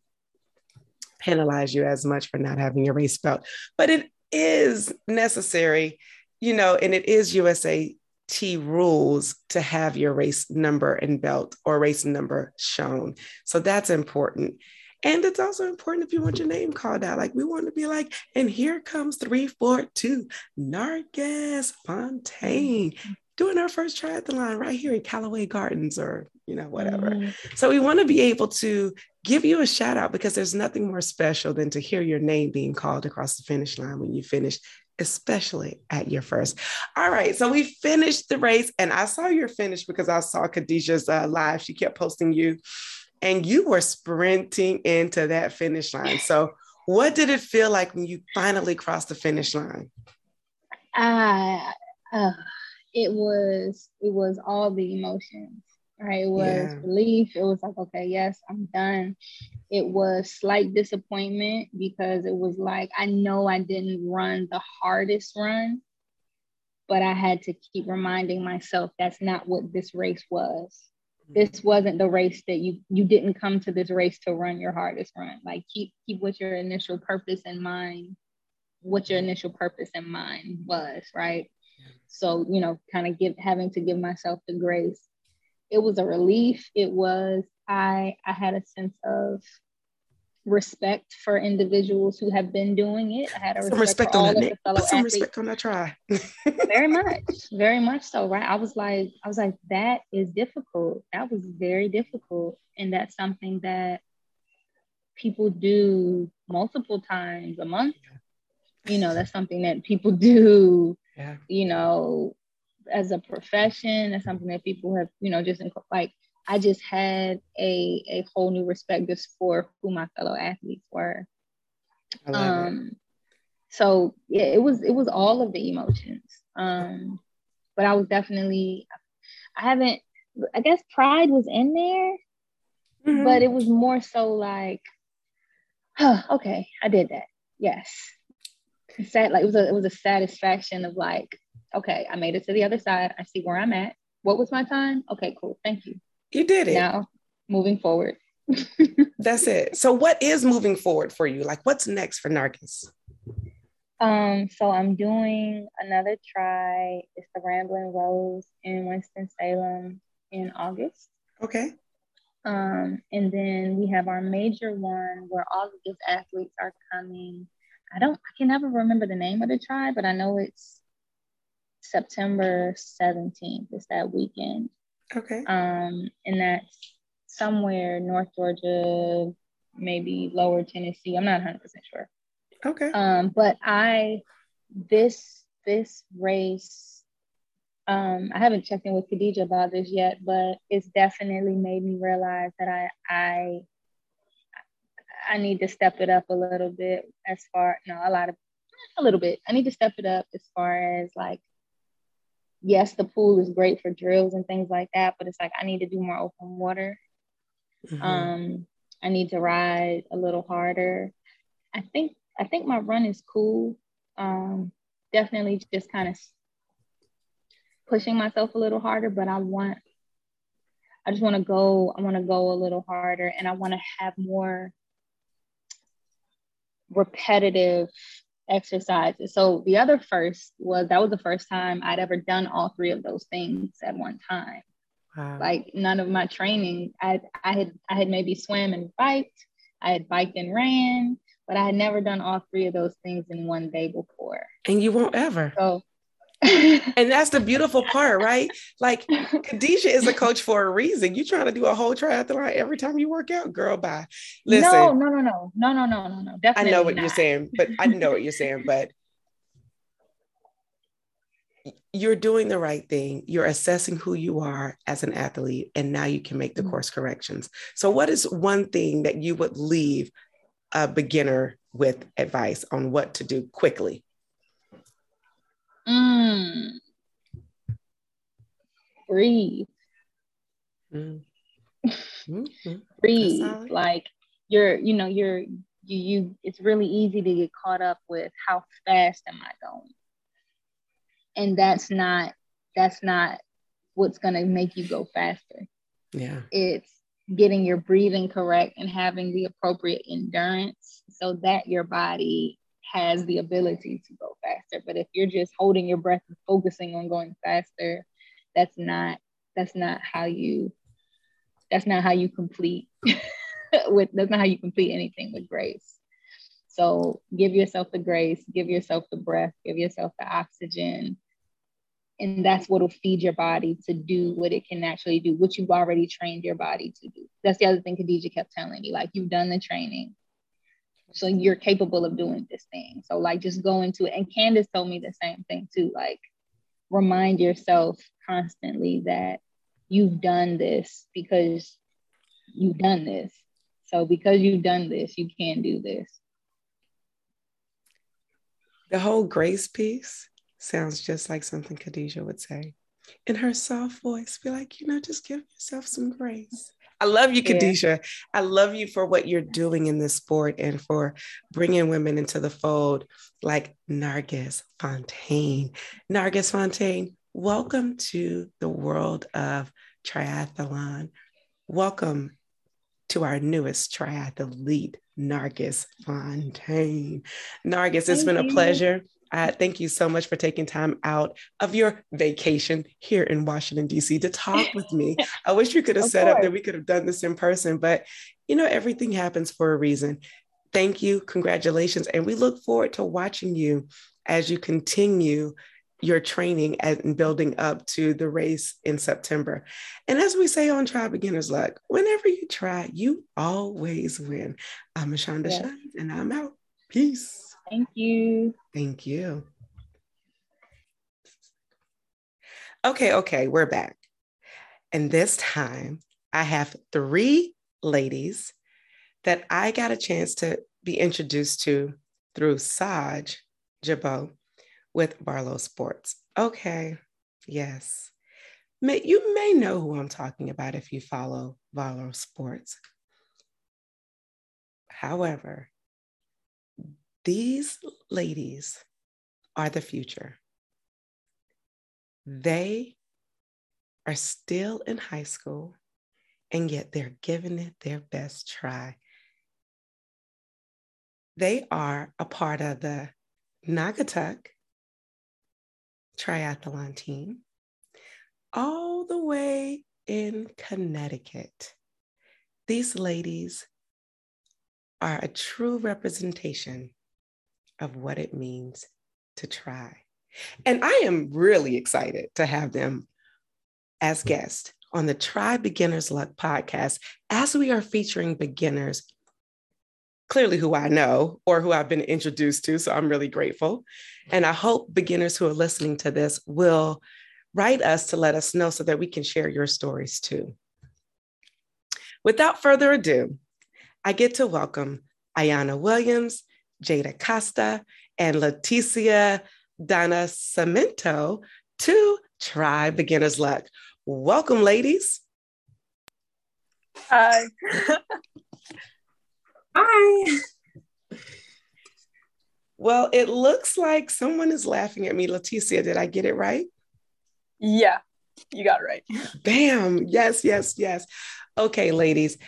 penalize you as much for not having your race belt, but it is necessary, you know, and it is USA T rules to have your race number and belt or race number shown. So that's important. And it's also important if you want your name called out. Like we want to be like, and here comes 342 Nargis Fontaine. Doing our first triathlon right here in Callaway Gardens or, you know, whatever. Mm-hmm. So we want to be able to give you a shout out because there's nothing more special than to hear your name being called across the finish line when you finish, especially at your first. All right. So we finished the race and I saw your finish because I saw Khadijah's uh, live. She kept posting you and you were sprinting into that finish line. So what did it feel like when you finally crossed the finish line? Uh, uh it was it was all the emotions right? It was yeah. relief. It was like okay yes i'm done. It was slight disappointment because it was like i know i didn't run the hardest run but i had to keep reminding myself that's not what this race was. This mm-hmm. wasn't the race that you you didn't come to this race to run your hardest run. Like keep keep what your initial purpose in mind what your mm-hmm. initial purpose in mind was right so, you know, kind of give having to give myself the grace. It was a relief. It was I I had a sense of respect for individuals who have been doing it. I had a respect, respect of the fellow Put some athletes. respect on that try. very much, very much so. Right. I was like, I was like, that is difficult. That was very difficult, and that's something that people do multiple times a month. You know, that's something that people do yeah. you know, as a profession, that's something that people have, you know, just like I just had a a whole new respect just for who my fellow athletes were. Um, it. so yeah, it was it was all of the emotions. Um, but I was definitely I haven't I guess pride was in there, mm-hmm. but it was more so like, huh, okay, I did that. Yes sad like it was a it was a satisfaction of like okay i made it to the other side. I see where i'm at. What was my time? Okay cool. Thank you. You did it. Now moving forward. That's it. So what is moving forward for you? Like what's next for nargis um so i'm doing another try. It's the rambling rose in winston-salem in august. Okay. Um and then we have our major one where all of these athletes are coming I don't, I can never remember the name of the tribe, but I know it's September 17th. It's that weekend. Okay. Um, and that's somewhere North Georgia, maybe lower Tennessee. I'm not 100% sure. Okay. Um, but I, this, this race, um, I haven't checked in with Khadijah about this yet, but it's definitely made me realize that I, I I need to step it up a little bit as far, no, a lot of, a little bit. I need to step it up as far as like, yes, the pool is great for drills and things like that, but it's like I need to do more open water. Mm-hmm. Um, I need to ride a little harder. I think I think my run is cool. Um, definitely just kind of pushing myself a little harder, but I want I just want to go I want to go a little harder and I want to have more repetitive exercises. So the other first was that was the first time I'd ever done all three of those things at one time. Wow. Like none of my training, I I had I had maybe swam and biked, I had biked and ran, but I had never done all three of those things in one day before. And you won't ever. So and that's the beautiful part, right? Like Khadijah is a coach for a reason. You trying to do a whole triathlon every time you work out, girl. Bye. Listen. No, no, no, no, no, no, no, no, no. Definitely. I know what not. you're saying, but I know what you're saying, but you're doing the right thing. You're assessing who you are as an athlete, and now you can make the mm-hmm. course corrections. So, what is one thing that you would leave a beginner with advice on what to do quickly? Mm. Breathe. Mm. Mm-hmm. Breathe. Like you're, you know, you're you you it's really easy to get caught up with how fast am I going? And that's not that's not what's gonna make you go faster. Yeah. It's getting your breathing correct and having the appropriate endurance so that your body has the ability to go faster. But if you're just holding your breath and focusing on going faster, that's not that's not how you that's not how you complete with that's not how you complete anything with grace. So give yourself the grace, give yourself the breath, give yourself the oxygen, and that's what'll feed your body to do what it can actually do, what you've already trained your body to do. That's the other thing Khadijah kept telling me, like you've done the training. So you're capable of doing this thing. So like just go into it. And Candace told me the same thing too. Like remind yourself constantly that you've done this because you've done this. So because you've done this, you can do this. The whole grace piece sounds just like something Khadijah would say in her soft voice. Be like, you know, just give yourself some grace. I love you, Khadijah. Yeah. I love you for what you're doing in this sport and for bringing women into the fold like Nargis Fontaine. Nargis Fontaine, welcome to the world of triathlon. Welcome to our newest triathlete, Nargis Fontaine. Nargis, it's been a pleasure. Uh, thank you so much for taking time out of your vacation here in Washington, D.C. to talk with me. I wish you could have set course. up that we could have done this in person, but you know, everything happens for a reason. Thank you. Congratulations. And we look forward to watching you as you continue your training and building up to the race in September. And as we say on Tri Beginner's Luck, whenever you try, you always win. I'm Ashonda yes. Shines and I'm out. Peace. Thank you. Thank you. Okay, okay, we're back. And this time I have three ladies that I got a chance to be introduced to through Saj Jabot with Varlo Sports. Okay, yes. May, you may know who I'm talking about if you follow Varlo Sports. However, these ladies are the future. They are still in high school, and yet they're giving it their best try. They are a part of the Naugatuck triathlon team, all the way in Connecticut. These ladies are a true representation of what it means to try. And I am really excited to have them as guests on the Tri Beginner's Luck podcast as we are featuring beginners, clearly who I know or who I've been introduced to. So I'm really grateful. And I hope beginners who are listening to this will write us to let us know so that we can share your stories too. Without further ado, I get to welcome Ayana Williams Jada Costa, and Leticia Donna Cemento to Tri Beginner's Luck. Welcome, ladies. Hi. Hi. Well, it looks like someone is laughing at me. Leticia, did I get it right? Yeah, you got it right. Bam. Yes, yes, yes. Okay, ladies.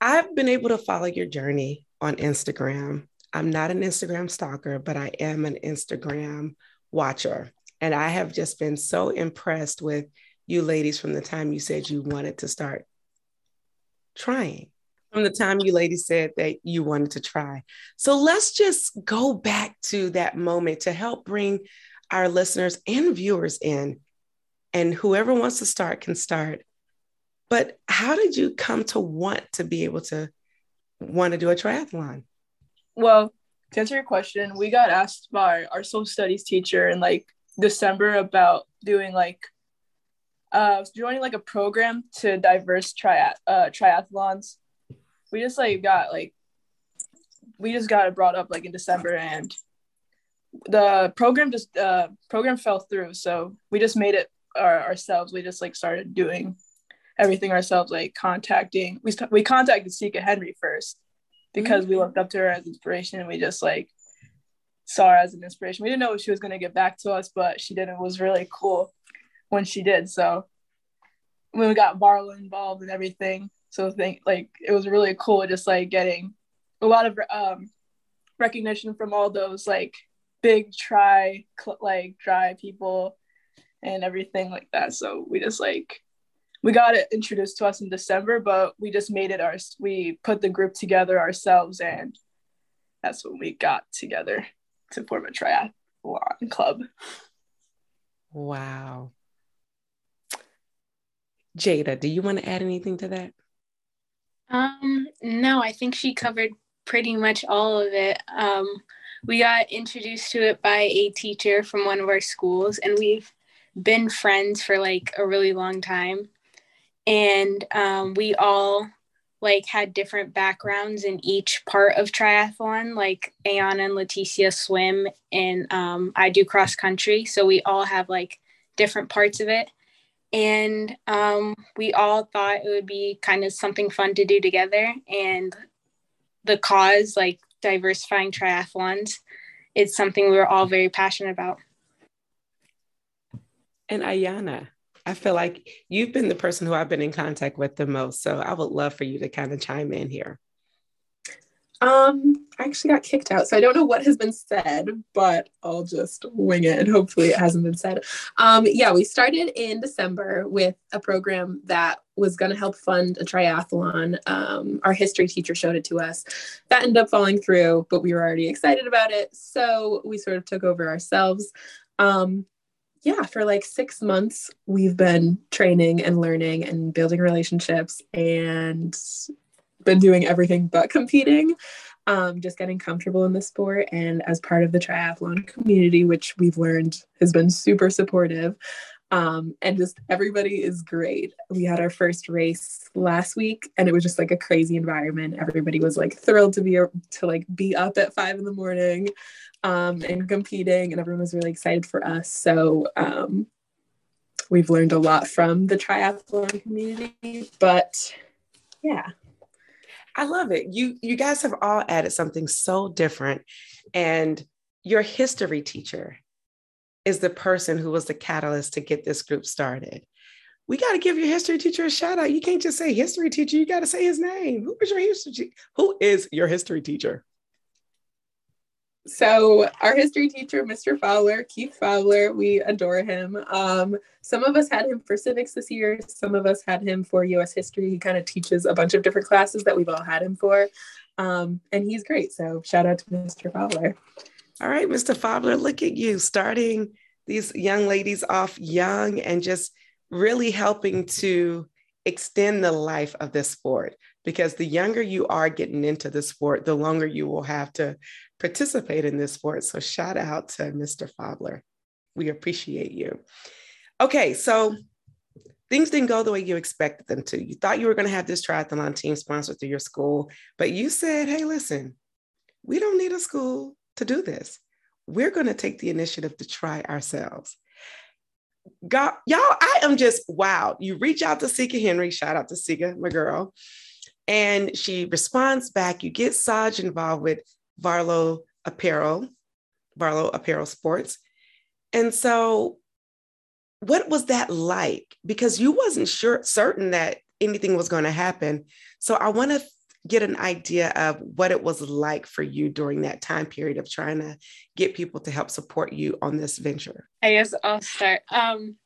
I've been able to follow your journey on Instagram I'm not an Instagram stalker, but I am an Instagram watcher. And I have just been so impressed with you ladies from the time you said you wanted to start trying, from the time you ladies said that you wanted to try. So let's just go back to that moment to help bring our listeners and viewers in. And whoever wants to start can start. But how did you come to want to be able to want to do a triathlon? Well, to answer your question, we got asked by our social studies teacher in like December about doing like uh joining like a program to diverse triath uh triathlons. We just like got like we just got it brought up like in December and the program just uh program fell through. So we just made it our, ourselves. We just like started doing everything ourselves like contacting we, st- we contacted Sika Henry first because mm-hmm. we looked up to her as inspiration and we just like saw her as an inspiration. We didn't know if she was going to get back to us, but she did. It was really cool when she did. So when we got Varlo involved and everything, so think like it was really cool just like getting a lot of um, recognition from all those like big try like dry people and everything like that. So we just like we got it introduced to us in December, but we just made it our we put the group together ourselves and that's when we got together to form a triathlon club. Wow. Jada, do you want to add anything to that? Um, no, I think she covered pretty much all of it. Um, we got introduced to it by a teacher from one of our schools, and we've been friends for like a really long time. And um, we all like had different backgrounds in each part of triathlon. Like Ayana and Leticia swim, and um, I do cross country. So we all have like different parts of it. And um, we all thought it would be kind of something fun to do together. And the cause, like diversifying triathlons, it's something we were all very passionate about. And Ayana, I feel like you've been the person who I've been in contact with the most. So I would love for you to kind of chime in here. Um, I actually got kicked out, so I don't know what has been said, but I'll just wing it and hopefully it hasn't been said. Um, yeah, we started in December with a program that was going to help fund a triathlon. Um, our history teacher showed it to us. That ended up falling through, but we were already excited about it, so we sort of took over ourselves. Um, yeah, for like six months, we've been training and learning and building relationships and been doing everything but competing. Um, just getting comfortable in the sport and as part of the triathlon community, which we've learned has been super supportive. Um, and just everybody is great. We had our first race last week, and it was just like a crazy environment. Everybody was like thrilled to be to like be up at five in the morning um, and competing, and everyone was really excited for us. So um, we've learned a lot from the triathlon community, but yeah. I love it. You you guys have all added something so different, and your history teacher is the person who was the catalyst to get this group started. We got to give your history teacher a shout out. You can't just say history teacher. You got to say his name. Who is your history? Who is your history teacher? so our history teacher mr fowler keith fowler we adore him um, some of us had him for civics this year some of us had him for us history he kind of teaches a bunch of different classes that we've all had him for um, and he's great so shout out to mr fowler all right mr Fobler, look at you starting these young ladies off young and just really helping to extend the life of this sport because the younger you are getting into the sport, the longer you will have to participate in this sport. So shout out to Mr. Fobler. We appreciate you. Okay, so things didn't go the way you expected them to. You thought you were going to have this triathlon team sponsored through your school, but you said, hey, listen, we don't need a school to do this. We're going to take the initiative to try ourselves. God, y'all, I am just wow. You reach out to Sika Henry, shout out to Sika, my girl, and she responds back. You get Saj involved with Varlo Apparel, Varlo Apparel Sports. And so what was that like? Because you wasn't sure certain that anything was going to happen. So I want to get an idea of what it was like for you during that time period of trying to get people to help support you on this venture. I guess I'll start. Um,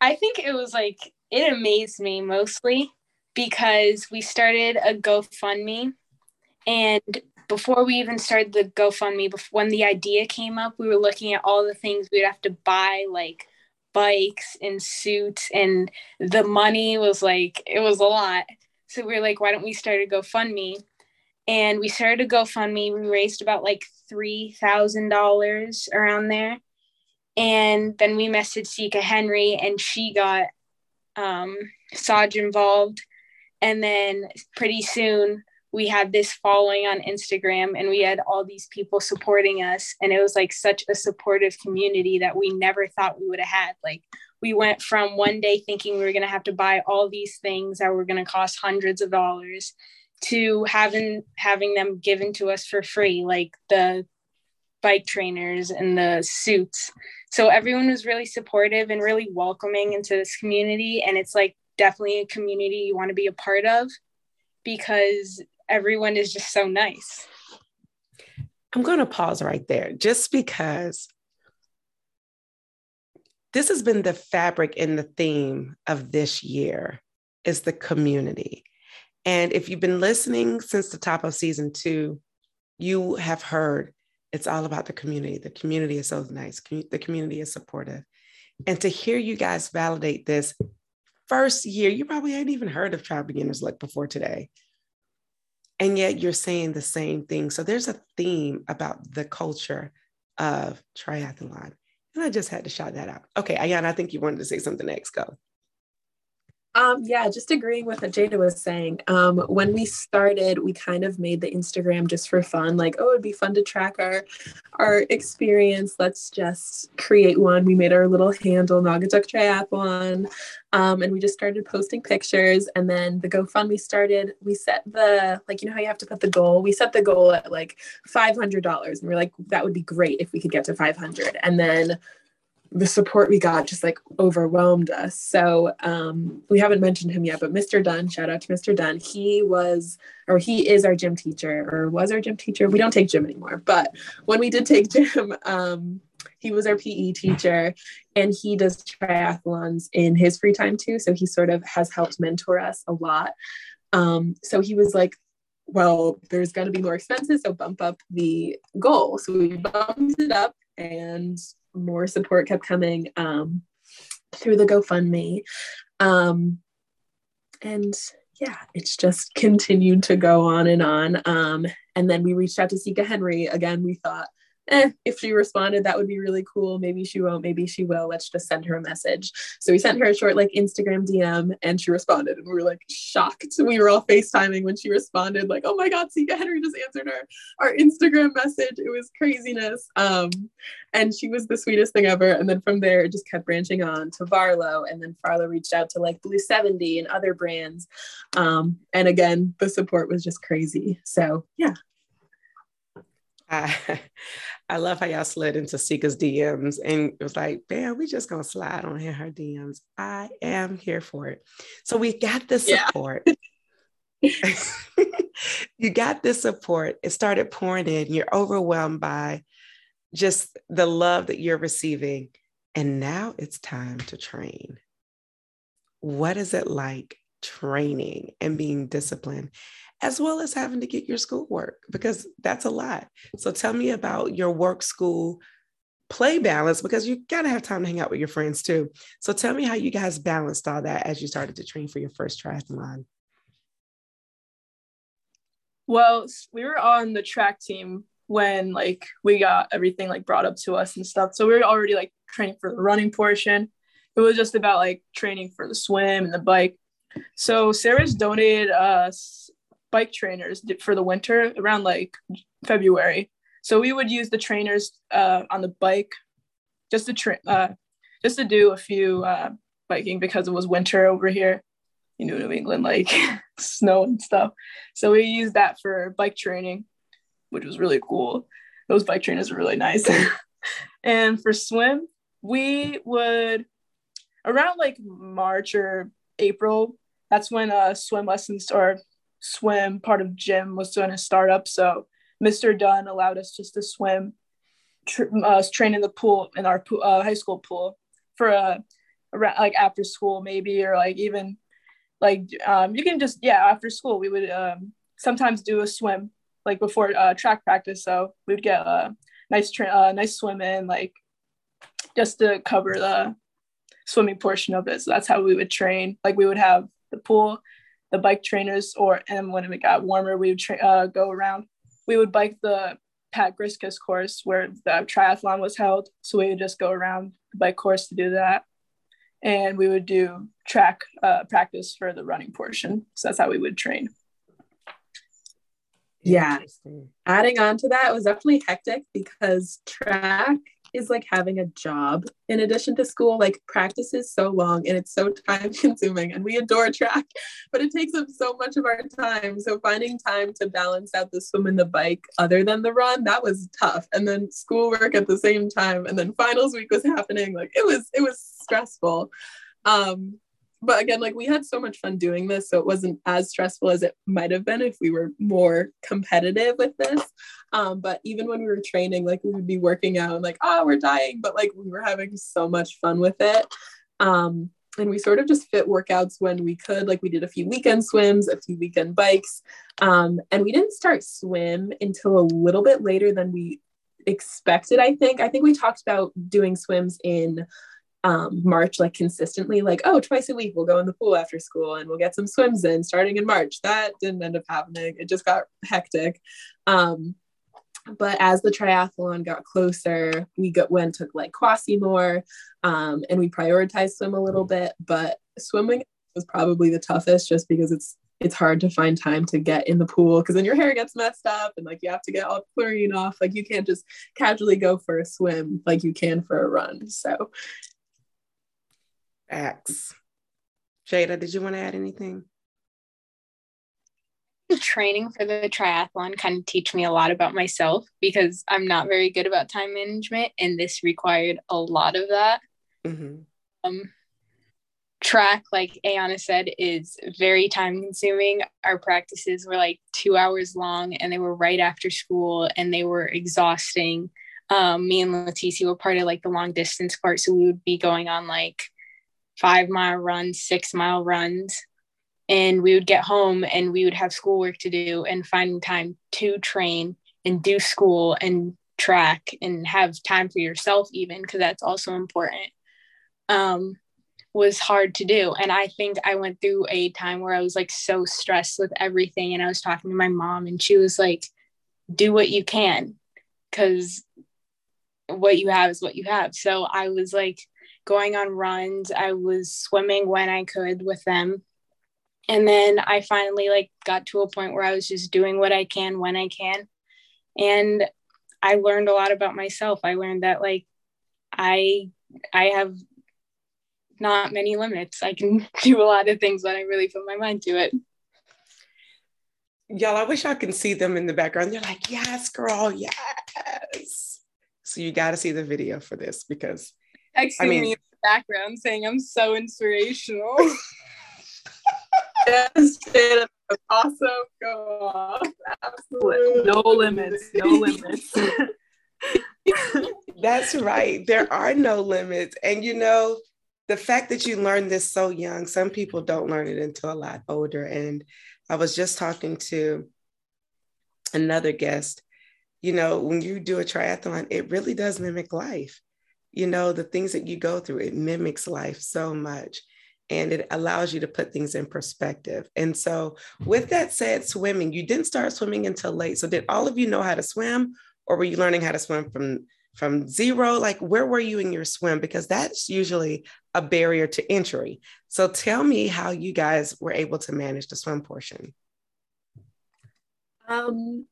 I think it was like it amazed me mostly because we started a GoFundMe and before we even started the GoFundMe, when the idea came up, we were looking at all the things we'd have to buy, like bikes and suits, and the money was like, it was a lot. So we were like, why don't we start a GoFundMe? And we started a GoFundMe. We raised about like $3,000 around there. And then we messaged Sika Henry, and she got um, Saj involved. And then pretty soon, we had this following on Instagram and we had all these people supporting us. And it was like such a supportive community that we never thought we would have had. Like, we went from one day thinking we were going to have to buy all these things that were going to cost hundreds of dollars to having having them given to us for free like the bike trainers and the suits so everyone was really supportive and really welcoming into this community and it's like definitely a community you want to be a part of because everyone is just so nice. I'm going to pause right there just because this has been the fabric and the theme of this year is the community. And if you've been listening since the top of season two, you have heard it's all about the community. The community is so nice. The community is supportive. And to hear you guys validate this first year, you probably hadn't even heard of Tri Beginners Luck before today. And yet you're saying the same thing. So there's a theme about the culture of triathlon. And I just had to shout that out. Okay, Ayana, I think you wanted to say something next. Go. Um, yeah, just agreeing with what Jada was saying. Um, when we started, we kind of made the Instagram just for fun, like, oh, it'd be fun to track our our experience. Let's just create one. We made our little handle, Naugatuck Triathlon. Um, and we just started posting pictures. And then the GoFundMe started. We set the like, you know how you have to put the goal. We set the goal at like five hundred dollars, and we we're like, that would be great if we could get to five hundred. And then the support we got just like overwhelmed us. So um, we haven't mentioned him yet, but Mr. Dunn, shout out to Mr. Dunn. He was, or he is our gym teacher, or was our gym teacher. We don't take gym anymore, but when we did take gym, um, he was our PE teacher, and he does triathlons in his free time too. So he sort of has helped mentor us a lot. Um, so he was like, well, there's going to be more expenses, so bump up the goal. So we bumped it up and more support kept coming um, through the GoFundMe. Um, and yeah, it's just continued to go on and on. Um, and then we reached out to Sika Henry. Again, we thought eh, if she responded, that would be really cool. Maybe she won't, maybe she will. Let's just send her a message. So we sent her a short like Instagram DM and she responded. And we were like shocked. We were all FaceTiming when she responded, like, oh my God, Sika Henry just answered her our Instagram message. It was craziness. Um, and she was the sweetest thing ever. And then from there, it just kept branching on to Varlo. And then Varlo reached out to like Blue 70 and other brands. Um, and again, the support was just crazy. So yeah. I, I love how y'all slid into Sika's DMs and it was like, bam, we just gonna slide on in her DMs. I am here for it. So we got the support. Yeah. you got this support. It started pouring in. You're overwhelmed by just the love that you're receiving. And now it's time to train. What is it like training and being disciplined? As well as having to get your schoolwork because that's a lot. So tell me about your work school play balance because you got to have time to hang out with your friends too. So tell me how you guys balanced all that as you started to train for your first triathlon. Well, we were on the track team when like we got everything like brought up to us and stuff. So we were already like training for the running portion. It was just about like training for the swim and the bike. So Saris donated us bike trainers for the winter around like February. So we would use the trainers uh, on the bike just to train, uh, just to do a few uh, biking because it was winter over here in New England, like snow and stuff. So we used that for bike training, which was really cool. Those bike trainers were really nice. and for swim, we would around like March or April. That's when uh, swim lessons or swim part of gym was doing a startup. So Mr. Dunn allowed us just to swim, tr- uh, train in the pool in our pool, uh, high school pool for a around, like after school maybe or like even like um, you can just yeah after school we would um, sometimes do a swim like before uh, track practice. So we'd get a nice tra- uh, nice swim in like just to cover the swimming portion of it. So that's how we would train. Like we would have the pool the bike trainers, or and when it got warmer, we would tra- uh, go around. We would bike the Pat Griskus course where the triathlon was held. So we would just go around the bike course to do that. And we would do track uh, practice for the running portion. So that's how we would train. Yeah. Adding on to that, it was definitely hectic because track is like having a job in addition to school. Like practice is so long and it's so time consuming and we adore track, but it takes up so much of our time. So finding time to balance out the swim and the bike other than the run, that was tough. And then schoolwork at the same time. And then finals week was happening. Like it was, it was stressful. Um, but again, like we had so much fun doing this, so it wasn't as stressful as it might have been if we were more competitive with this. Um, but even when we were training, like we would be working out and like, oh, we're dying, but like we were having so much fun with it. Um, and we sort of just fit workouts when we could. Like we did a few weekend swims, a few weekend bikes, um, and we didn't start swim until a little bit later than we expected. I think. I think we talked about doing swims in um, March like consistently, like, oh, twice a week we'll go in the pool after school and we'll get some swims in starting in March. That didn't end up happening. It just got hectic. Um, but as the triathlon got closer, we got went took like Quassy more, um, and we prioritized swim a little bit. But swimming was probably the toughest, just because it's it's hard to find time to get in the pool because then your hair gets messed up and like you have to get all chlorine off. Like you can't just casually go for a swim like you can for a run. So X. Jada, did you want to add anything? Training for the triathlon kind of teach me a lot about myself because I'm not very good about time management, and this required a lot of that. Mm-hmm. Um, track, like Ayana said, is very time consuming. Our practices were like two hours long, and they were right after school, and they were exhausting. Um, me and Leticia were part of like the long distance part, so we would be going on like five mile runs, six mile runs. And we would get home and we would have schoolwork to do and finding time to train and do school and track and have time for yourself, even because that's also important, um, was hard to do. And I think I went through a time where I was like so stressed with everything. And I was talking to my mom, and she was like, do what you can because what you have is what you have. So I was like, going on runs. I was swimming when I could with them. And then I finally like got to a point where I was just doing what I can when I can. And I learned a lot about myself. I learned that like I I have not many limits. I can do a lot of things when I really put my mind to it. Y'all, I wish I can see them in the background. They're like, yes, girl, yes. So you got to see the video for this because texting I mean, me in the background saying I'm so inspirational. yes, awesome. Go off. Absolutely. No limits. No limits. That's right. There are no limits. And you know, the fact that you learned this so young, some people don't learn it until a lot older. And I was just talking to another guest. You know, when you do a triathlon, it really does mimic life you know, the things that you go through, it mimics life so much and it allows you to put things in perspective. And so, with that said, swimming, you didn't start swimming until late. So, did all of you know how to swim, or were you learning how to swim from from zero? Like, where were you in your swim? Because that's usually a barrier to entry. So, tell me how you guys were able to manage the swim portion. Um,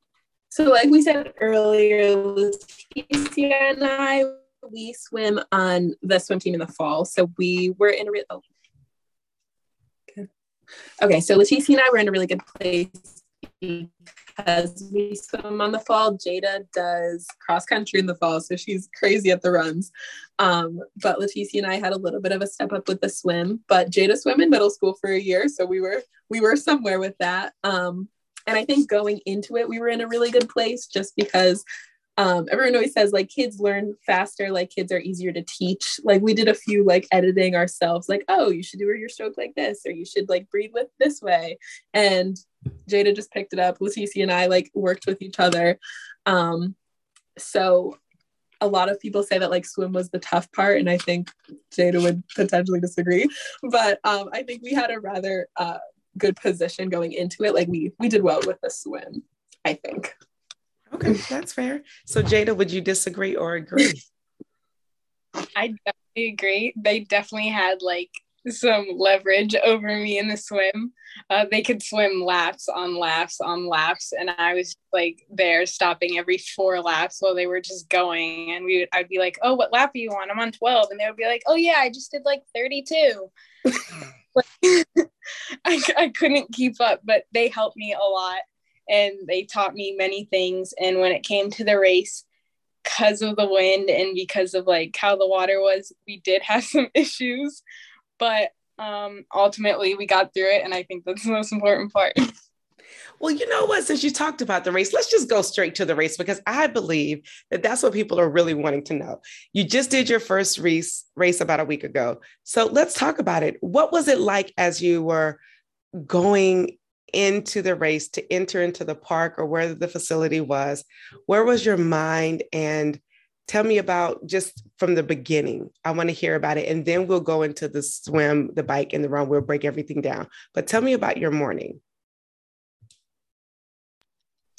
so, like we said earlier, Leticia and I we swim on the swim team in the fall. So we were in a real. Oh. Okay. okay, so Leticia and I were in a really good place because we swim on the fall. Jada does cross country in the fall, so she's crazy at the runs. Um, but Leticia and I had a little bit of a step up with the swim. But Jada swam in middle school for a year, so we were we were somewhere with that. Um, and I think going into it, we were in a really good place just because um, everyone always says like kids learn faster like kids are easier to teach. Like we did a few like editing ourselves like oh you should do your stroke like this or you should like breathe with this way. And jada just picked it up. Leticia and i like worked with each other. Um, so a lot of people say that like swim was the tough part and i think jada would potentially disagree. But um, i think we had a rather uh, good position going into it. Like we we did well with the swim i think Okay, that's fair. So, Jada, would you disagree or agree? I definitely agree. They definitely had like some leverage over me in the swim. Uh, they could swim laps on laps on laps, and I was like there stopping every four laps while they were just going. And we, would, I'd be like, "Oh, what lap are you on? I'm on 12," and they would be like, "Oh yeah, I just did like 32." I, I couldn't keep up, but they helped me a lot and they taught me many things. And when it came to the race, because of the wind and because of like how the water was, we did have some issues, but um, ultimately we got through it. And I think that's the most important part. Well, you know what? Since you talked about the race, let's just go straight to the race because I believe that that's what people are really wanting to know. You just did your first race race about a week ago, so let's talk about it. What was it like as you were going into the race to enter into the park or where the facility was where was your mind and tell me about just from the beginning. I want to hear about it. And then we'll go into the swim, the bike, and the run. We'll break everything down. But tell me about your morning.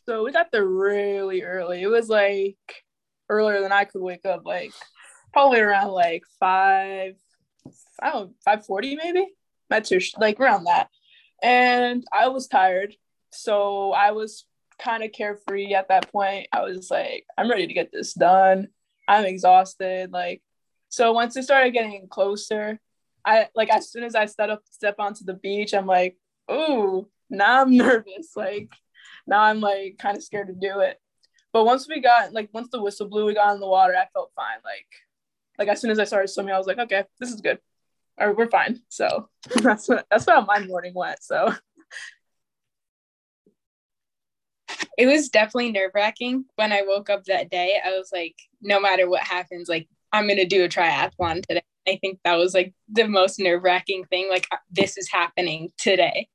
So we got there really early. It was like earlier than I could wake up, like probably around like five, I don't know, 540 maybe. Not too like around that. And I was tired. So I was kind of carefree at that point. I was like, I'm ready to get this done. I'm exhausted. Like, so once it started getting closer, I like as soon as I step up step onto the beach, I'm like, ooh, now I'm nervous. Like now I'm like kind of scared to do it. But once we got like once the whistle blew, we got in the water, I felt fine. Like like as soon as I started swimming, I was like, okay, this is good. Or we're fine. So that's what that's how my morning went. So it was definitely nerve wracking when I woke up that day. I was like, no matter what happens, like I'm gonna do a triathlon today. I think that was like the most nerve wracking thing. Like this is happening today.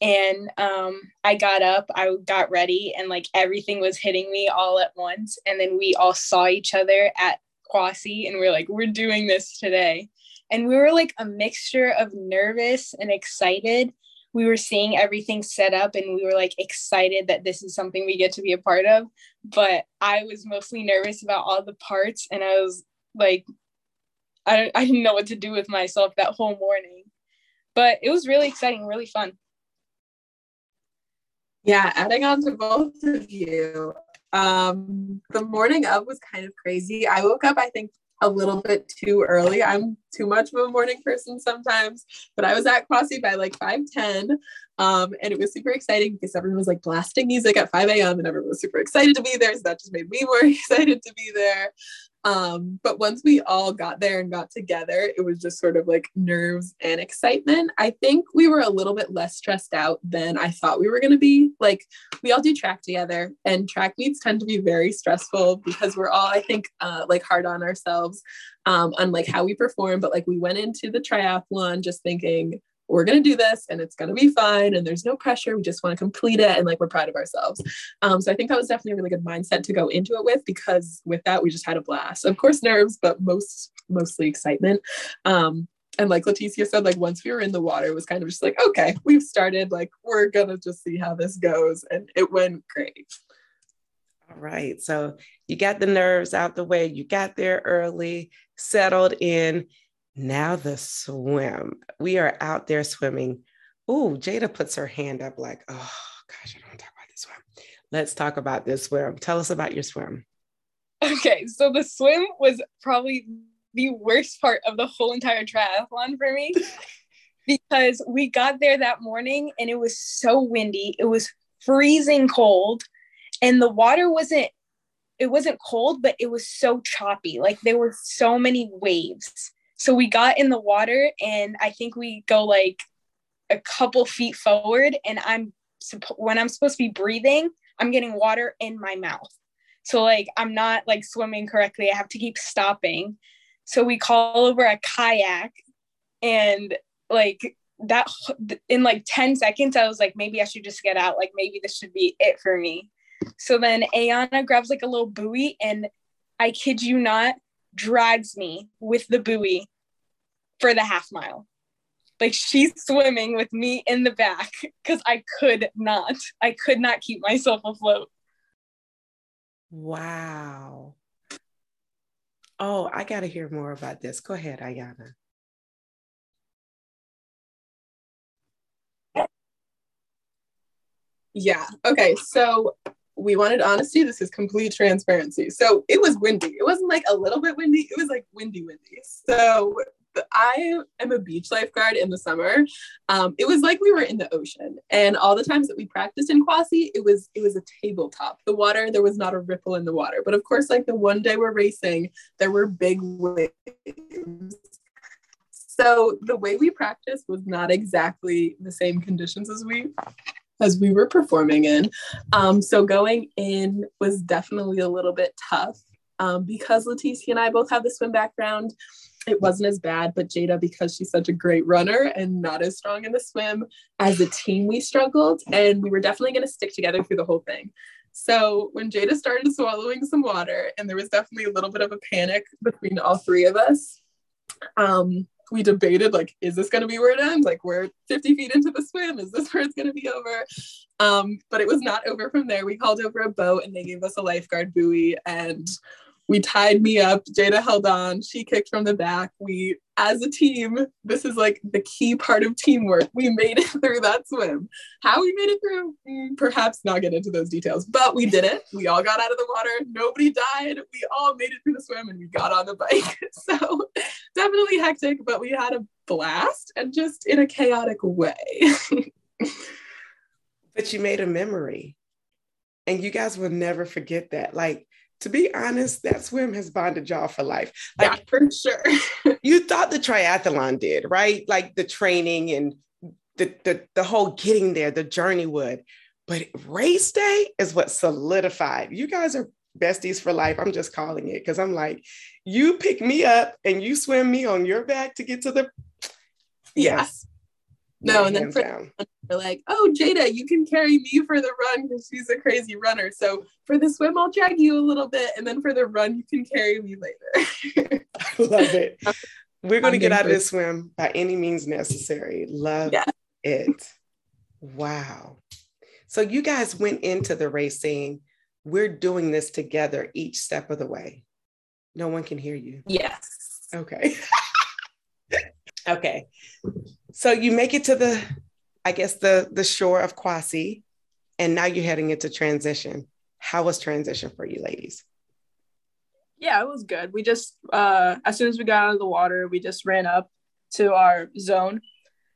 And um, I got up, I got ready, and like everything was hitting me all at once. And then we all saw each other at Quassy, and we are like, we're doing this today. And we were like a mixture of nervous and excited. We were seeing everything set up and we were like excited that this is something we get to be a part of but i was mostly nervous about all the parts and i was like i, I didn't know what to do with myself that whole morning but it was really exciting really fun. Yeah adding on to both of you um the morning of was kind of crazy. I woke up i think a little bit too early. I'm too much of a morning person sometimes, but I was at Quassy by like 5:10. Um, and it was super exciting because everyone was like blasting music at 5 a.m. and everyone was super excited to be there. So that just made me more excited to be there. Um, but once we all got there and got together, it was just sort of like nerves and excitement. I think we were a little bit less stressed out than I thought we were going to be. Like, we all do track together, and track meets tend to be very stressful because we're all, I think, uh, like hard on ourselves um, on like how we perform. But like, we went into the triathlon just thinking, we're going to do this and it's going to be fine and there's no pressure. We just want to complete it and like we're proud of ourselves. Um, so i think that was definitely a really good mindset to go into it with because with that we just had a blast. Of course nerves but most mostly excitement. Um, and like Leticia said, like once we were in the water, it was kind of just like, okay, we've started, like we're gonna just see how this goes. And it went great. All right. So you got the nerves out the way, you got there early, settled in, now the swim. We are out there swimming. Oh, Jada puts her hand up like, oh gosh, I don't want to talk about this swim. Let's talk about this swim. Tell us about your swim. Okay, so the swim was probably the worst part of the whole entire triathlon for me because we got there that morning and it was so windy. It was freezing cold and the water wasn't it wasn't cold but it was so choppy. Like there were so many waves. So we got in the water and I think we go like a couple feet forward and I'm when I'm supposed to be breathing, I'm getting water in my mouth. So like I'm not like swimming correctly. I have to keep stopping. So we call over a kayak and like that in like 10 seconds I was like maybe I should just get out. Like maybe this should be it for me. So then Ayana grabs like a little buoy and I kid you not, drags me with the buoy for the half mile. Like she's swimming with me in the back because I could not, I could not keep myself afloat. Wow. Oh, I got to hear more about this. Go ahead, Ayana. Yeah. Okay. So we wanted honesty. This is complete transparency. So it was windy. It wasn't like a little bit windy. It was like windy, windy. So I am a beach lifeguard in the summer. Um, it was like we were in the ocean, and all the times that we practiced in Quassy, it was it was a tabletop. The water, there was not a ripple in the water. But of course, like the one day we're racing, there were big waves. So the way we practiced was not exactly the same conditions as we as we were performing in. Um, so going in was definitely a little bit tough um, because Leticia and I both have the swim background. It wasn't as bad, but Jada, because she's such a great runner and not as strong in the swim, as a team, we struggled and we were definitely going to stick together through the whole thing. So when Jada started swallowing some water, and there was definitely a little bit of a panic between all three of us, um, we debated like, is this going to be where it ends? Like, we're 50 feet into the swim. Is this where it's going to be over? Um, but it was not over from there. We called over a boat, and they gave us a lifeguard buoy, and we tied me up. Jada held on. She kicked from the back. We, as a team, this is like the key part of teamwork. We made it through that swim. How we made it through, mm, perhaps not get into those details, but we did it. We all got out of the water. Nobody died. We all made it through the swim and we got on the bike. So definitely hectic, but we had a blast and just in a chaotic way. but you made a memory. And you guys will never forget that. Like, to be honest, that swim has bonded y'all for life. Like, yeah, for sure. you thought the triathlon did, right? Like the training and the, the, the whole getting there, the journey would. But race day is what solidified. You guys are besties for life. I'm just calling it because I'm like, you pick me up and you swim me on your back to get to the. Yes. No, and then for, they're like, oh, Jada, you can carry me for the run because she's a crazy runner. So for the swim, I'll drag you a little bit. And then for the run, you can carry me later. I love it. We're going to get out of this swim by any means necessary. Love yeah. it. Wow. So you guys went into the race saying, we're doing this together each step of the way. No one can hear you. Yes. Okay. okay. So you make it to the I guess the the shore of Quassy, and now you're heading into transition. How was transition for you, ladies? Yeah, it was good. We just uh, as soon as we got out of the water, we just ran up to our zone,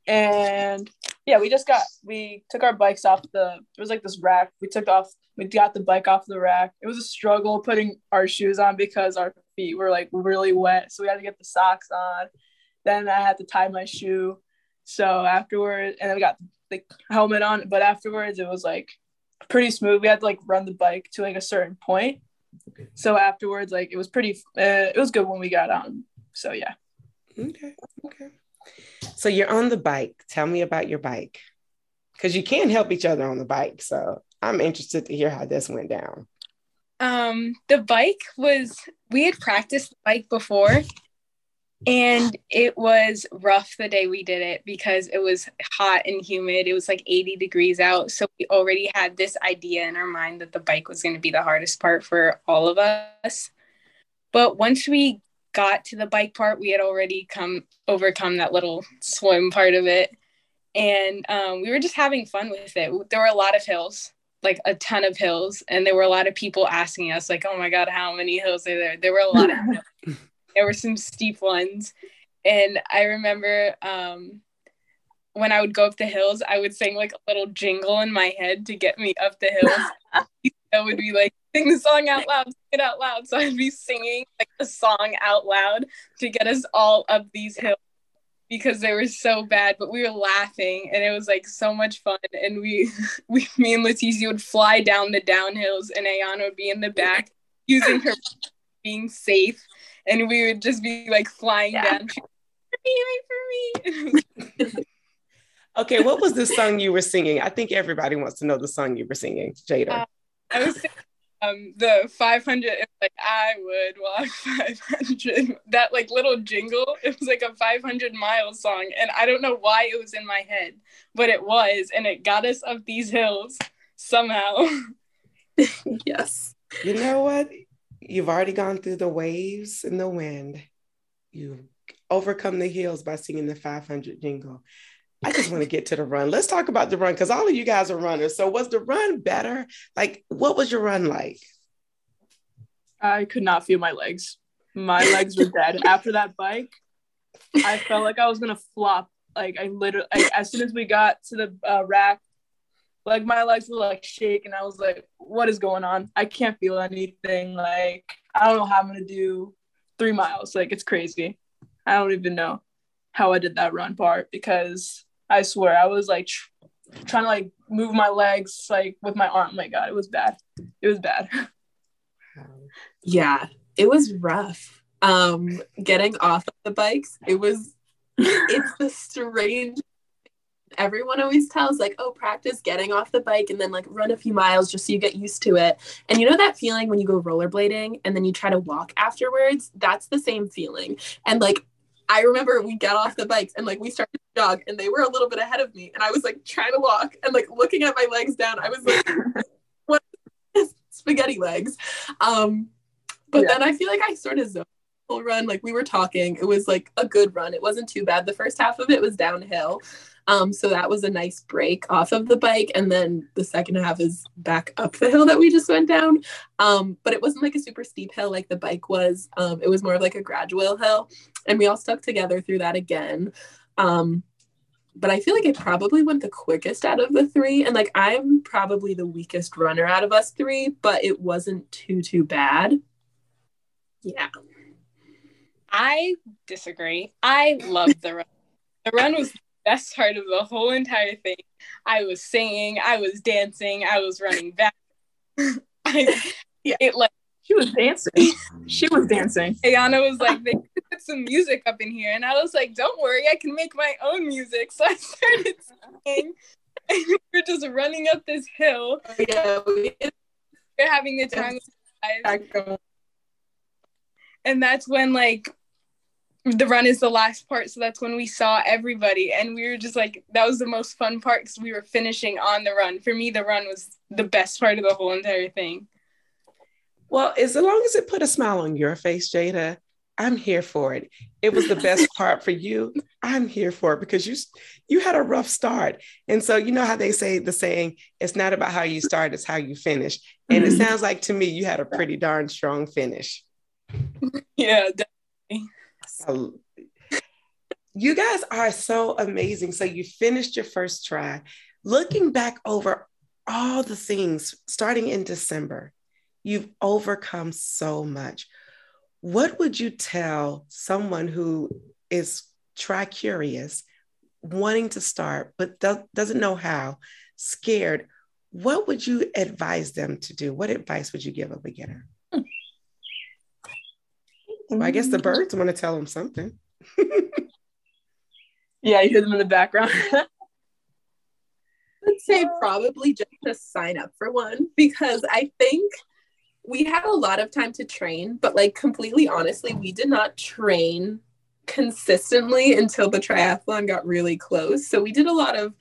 and yeah, we just got we took our bikes off the. It was like this rack. We took off. We got the bike off the rack. It was a struggle putting our shoes on because our feet were like really wet, so we had to get the socks on. Then I had to tie my shoe so afterwards, and then we got the helmet on, but afterwards it was like pretty smooth. We had to like run the bike to like a certain point. So afterwards, like it was pretty, uh, it was good when we got on. So yeah. Okay. Okay. So you're on the bike. Tell me about your bike. Because you can't help each other on the bike. So I'm interested to hear how this went down. Um, the bike was we had practiced the bike before and it was rough the day we did it because it was hot and humid. It was like 80 degrees out. So we already had this idea in our mind that the bike was going to be the hardest part for all of us. But once we got to the bike part, we had already come overcome that little swim part of it. And um, we were just having fun with it. There were a lot of hills, like a ton of hills. And there were a lot of people asking us, like, oh my God, how many hills are there? There were a lot of there were some steep ones. And I remember um, when I would go up the hills, I would sing like a little jingle in my head to get me up the hills. I would be like, sing the song out loud, sing it out loud. So I'd be singing like the song out loud to get us all up these hills because they were so bad, but we were laughing and it was like so much fun. And we, we me and Leticia would fly down the downhills and Ayana would be in the back using her being safe and we would just be like flying yeah. down. For me, for me. okay, what was the song you were singing? I think everybody wants to know the song you were singing, Jada. Uh, I was singing um, the 500. like I would walk 500. That like little jingle. It was like a 500 mile song, and I don't know why it was in my head, but it was, and it got us up these hills somehow. yes. You know what? You've already gone through the waves and the wind. You've overcome the hills by singing the 500 jingle. I just want to get to the run. Let's talk about the run because all of you guys are runners. So, was the run better? Like, what was your run like? I could not feel my legs. My legs were dead. After that bike, I felt like I was going to flop. Like, I literally, like, as soon as we got to the uh, rack, like my legs were like shaking. I was like, what is going on? I can't feel anything. Like, I don't know how I'm gonna do three miles. Like, it's crazy. I don't even know how I did that run part because I swear I was like tr- trying to like move my legs like with my arm. Oh my God, it was bad. It was bad. Yeah, it was rough. Um, getting off of the bikes, it was it's the strange everyone always tells like oh practice getting off the bike and then like run a few miles just so you get used to it. And you know that feeling when you go rollerblading and then you try to walk afterwards? That's the same feeling. And like I remember we got off the bikes and like we started to jog and they were a little bit ahead of me and I was like trying to walk and like looking at my legs down. I was like what spaghetti legs? Um but yeah. then I feel like I sort of zoned the whole run. Like we were talking. It was like a good run. It wasn't too bad. The first half of it was downhill um, so that was a nice break off of the bike. And then the second half is back up the hill that we just went down. Um, but it wasn't like a super steep hill like the bike was. Um, it was more of like a gradual hill. And we all stuck together through that again. Um, but I feel like it probably went the quickest out of the three. And like I'm probably the weakest runner out of us three, but it wasn't too, too bad. Yeah. I disagree. I love the run. The run was best part of the whole entire thing. I was singing, I was dancing, I was running back. I, yeah. It like she was dancing. she was dancing. Ayana was like, they put some music up in here. And I was like, don't worry, I can make my own music. So I started singing. And we were just running up this hill. Oh, yeah, we- are having the time of And that's when like the run is the last part so that's when we saw everybody and we were just like that was the most fun part because we were finishing on the run. For me the run was the best part of the whole entire thing. Well as long as it put a smile on your face jada i'm here for it. It was the best part for you. I'm here for it because you you had a rough start. And so you know how they say the saying it's not about how you start it's how you finish. And it mm-hmm. sounds like to me you had a pretty darn strong finish. Yeah definitely you guys are so amazing. So you finished your first try. Looking back over all the things starting in December, you've overcome so much. What would you tell someone who is tri curious, wanting to start, but do- doesn't know how, scared? What would you advise them to do? What advice would you give a beginner? Well, I guess the mm-hmm. birds want to tell them something. yeah, you hear them in the background. I'd say probably just to sign up for one because I think we had a lot of time to train, but like completely honestly, we did not train consistently until the triathlon got really close. So we did a lot of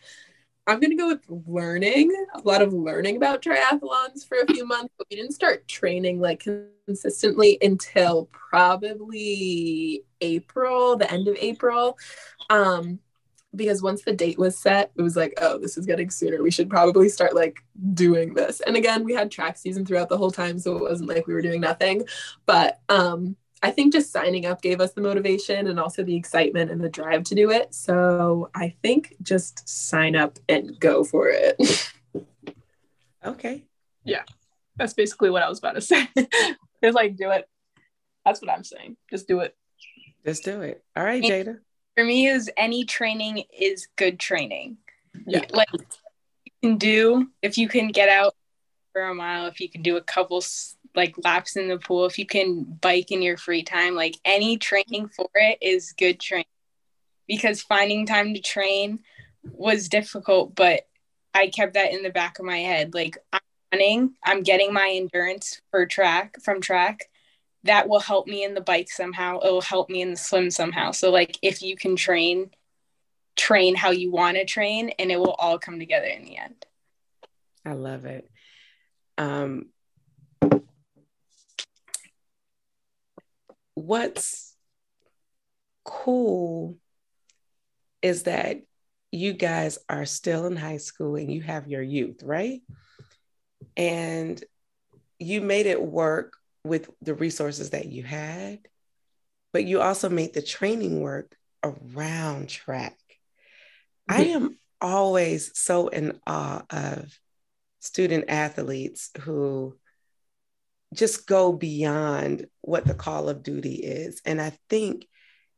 I'm going to go with learning, a lot of learning about triathlons for a few months, but we didn't start training like consistently until probably April, the end of April. Um, because once the date was set, it was like, oh, this is getting sooner. We should probably start like doing this. And again, we had track season throughout the whole time, so it wasn't like we were doing nothing. But um, I think just signing up gave us the motivation and also the excitement and the drive to do it. So I think just sign up and go for it. okay. Yeah. That's basically what I was about to say. it's like do it. That's what I'm saying. Just do it. Just do it. All right, Jada. For me is any training is good training. Yeah. Like you can do if you can get out for a mile, if you can do a couple like laps in the pool, if you can bike in your free time, like any training for it is good training. Because finding time to train was difficult, but I kept that in the back of my head. Like I'm running, I'm getting my endurance for track from track. That will help me in the bike somehow. It will help me in the swim somehow. So like if you can train, train how you want to train and it will all come together in the end. I love it. Um, what's cool is that you guys are still in high school and you have your youth, right? And you made it work with the resources that you had, but you also made the training work around track. I am always so in awe of student athletes who just go beyond what the call of duty is. And I think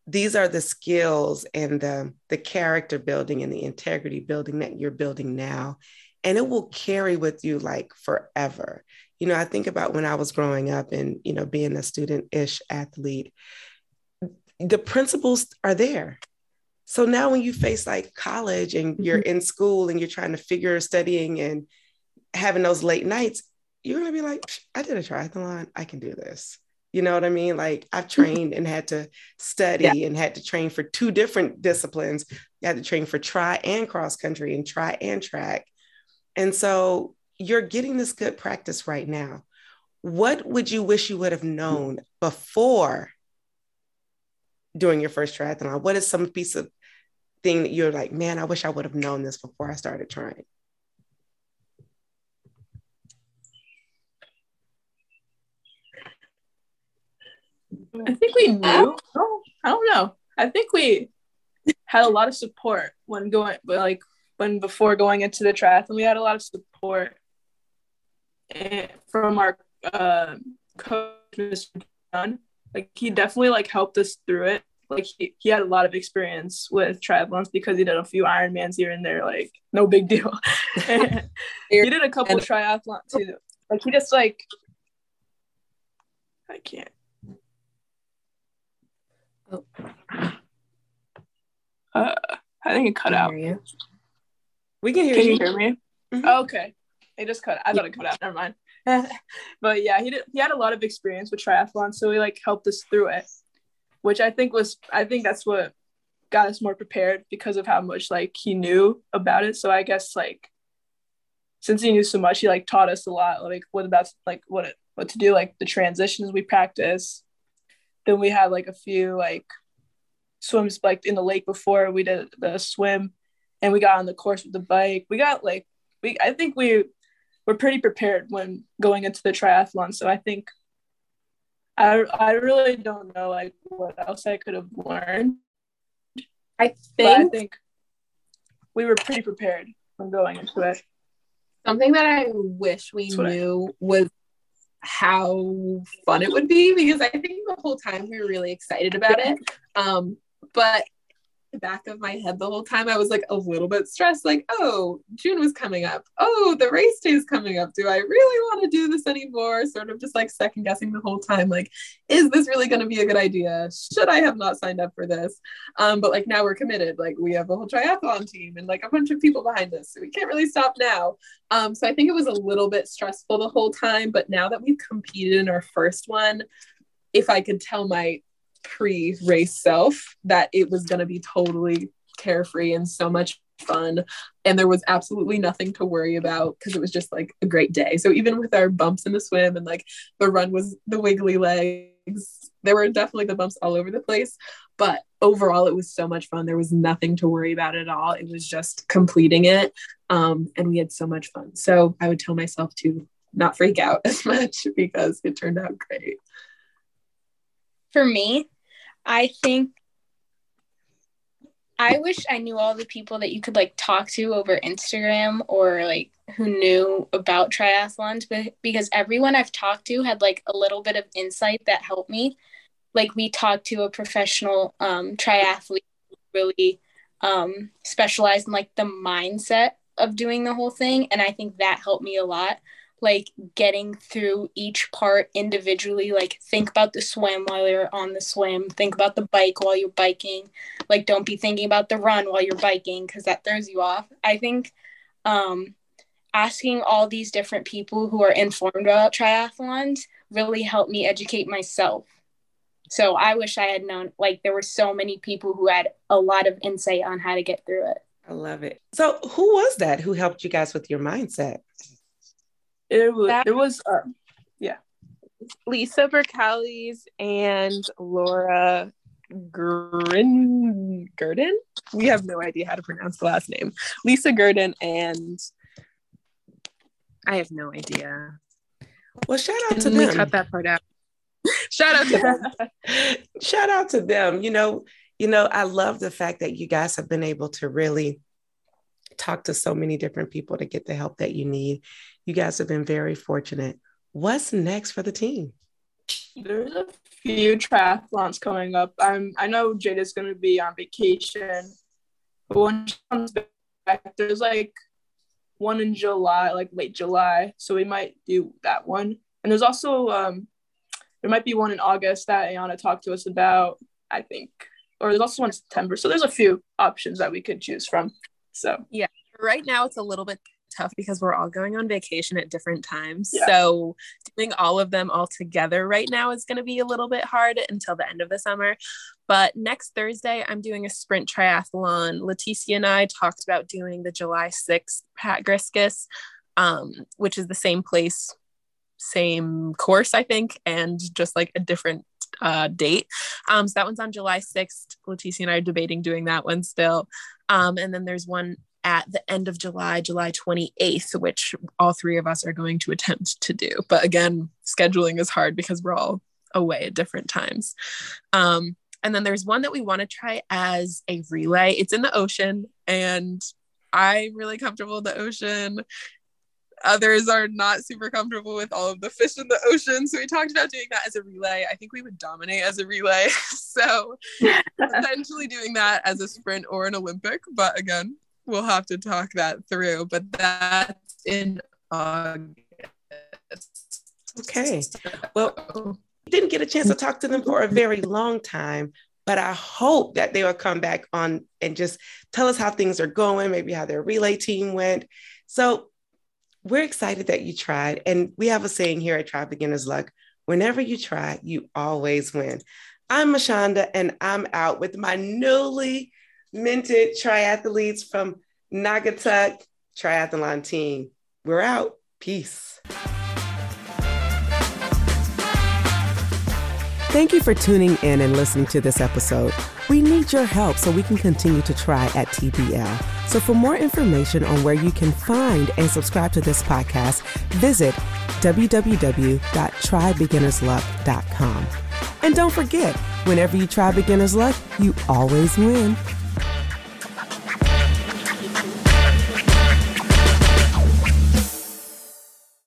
these are the skills and the, the character building and the integrity building that you're building now. And it will carry with you like forever. You know, I think about when I was growing up and, you know, being a student ish athlete, the principles are there. So now when you face like college and you're Mhm. in school and you're trying to figure studying and having those late nights, you're gonna be like, I did a triathlon, I can do this. You know what I mean? Like I've mm-hmm. trained and had to study and had to train for two different disciplines. You had to train for tri and cross country and tri and track. And so you're getting this good practice right now. What would you wish you would have known before doing your first triathlon? What is some piece of thing that you're like, man, I wish I would have known this before I started trying? I think we knew. I don't know. I think we had a lot of support when going, but like when before going into the triathlon, we had a lot of support eh, from our uh, coach, Mr. John. Like he definitely like helped us through it. Like he, he had a lot of experience with triathlons because he did a few Ironmans here and there. Like no big deal. he did a couple triathlons too. Like he just like I can't. Oh. Uh, I think it cut out. You. We can hear Can you. Can you hear me? Mhm. Okay. It just cut. I thought it cut out. Never mind. but yeah, he did. He had a lot of experience with triathlon, so he like helped us through it, which I think was. I think that's what got us more prepared because of how much like he knew about it. So I guess like since he knew so much, he like taught us a lot. Like what about like what it, what to do, like the transitions we practice. Then we had like a few like swims like in the lake before we did the swim and we got on the course with the bike. We got like we I think we were pretty prepared when going into the triathlon. So I think I I really don't know like what else I could have learned. I But I think think we were pretty prepared when going into it. something that I wish we what I- knew was how fun it would be because I think the whole time we were really excited about it. Um, but the back of my head the whole time I was like a little bit stressed, like, oh, June was coming up. Oh, the race day is coming up. Do I really want to do this anymore? Sort of just like second guessing the whole time, like, is this really going to be a good idea? Should I have not signed up for this? Um, but like now we're committed. Like we have a whole triathlon team and like a bunch of people behind us. So we can't really stop now. Um, so I think it was a little bit stressful the whole time. But now that we've competed in our first one, if I could tell my pre race self that it was going to be totally carefree and so much fun. And there was absolutely nothing to worry about because it was just like a great day. So even with our bumps in the swim and like the run was the wiggly legs, there were definitely the bumps all over the place. But overall, it was so much fun. There was nothing to worry about at all. It was just completing it. Um, and we had so much fun. So I would tell myself to not freak out as much because it turned out great. For me, I think I wish I knew all the people that you could like talk to over Instagram or like who knew about triathlons, but because everyone I've talked to had like a little bit of insight that helped me. Like we talked to a professional um, triathlete really um, specialized in like the mindset of doing the whole thing, and I think that helped me a lot like getting through each part individually like think about the swim while you're on the swim think about the bike while you're biking like don't be thinking about the run while you're biking because that throws you off i think um asking all these different people who are informed about triathlons really helped me educate myself so i wish i had known like there were so many people who had a lot of insight on how to get through it I love it. So, who was that who helped you guys with your mindset? It was That- it was uh, Lisa Bercalis and Laura Grin Gurdon. We have no idea how to pronounce the last name. Lisa Gurdon and I have no idea. Well, shout out to And we them. cut that part out. Shout out to them. shout out to them. You know, you know, I love the fact that you guys have been able to really talk to so many different people to get the help that you need. You guys have been very fortunate. What's next for the team? There's a few triathlons coming up. I'm I know Jada's gonna be on vacation, but when she comes back, there's like one in July, like late July. So we might do that one. And there's also um there might be one in August that Ayana talked to us about. I think or there's also one in September. So there's a few options that we could choose from. So yeah, right now it's a little bit tough because we're all going on vacation at different times. Yeah. So doing all of them all together right now is going to be a little bit hard until the end of the summer. But next Thursday, I'm doing a sprint triathlon. Leticia and I talked about doing the July 6th Pat Griskus, um, which is the same place, same course, I think, and just like a different uh, date. Um, so that one's on July 6th. Leticia and I are debating doing that one still. Um, and then there's one at the end of July, July 28th, which all three of us are going to attempt to do. But again, scheduling is hard because we're all away at different times. Um, and then there's one that we want to try as a relay. It's in the ocean, and I'm really comfortable in the ocean. Others are not super comfortable with all of the fish in the ocean. So we talked about doing that as a relay. I think we would dominate as a relay. so potentially doing that as a sprint or an Olympic. But again, we'll have to talk that through. But that's in August. Okay. Well, didn't get a chance to talk to them for a very long time, but I hope that they will come back on and just tell us how things are going, maybe how their relay team went. So we're excited that you tried. And we have a saying here at Tri Beginner's Luck whenever you try, you always win. I'm Mashonda, and I'm out with my newly minted triathletes from Naugatuck Triathlon Team. We're out. Peace. Thank you for tuning in and listening to this episode. We need your help so we can continue to try at TBL. So, for more information on where you can find and subscribe to this podcast, visit www.trybeginnersluck.com. And don't forget, whenever you try beginner's luck, you always win.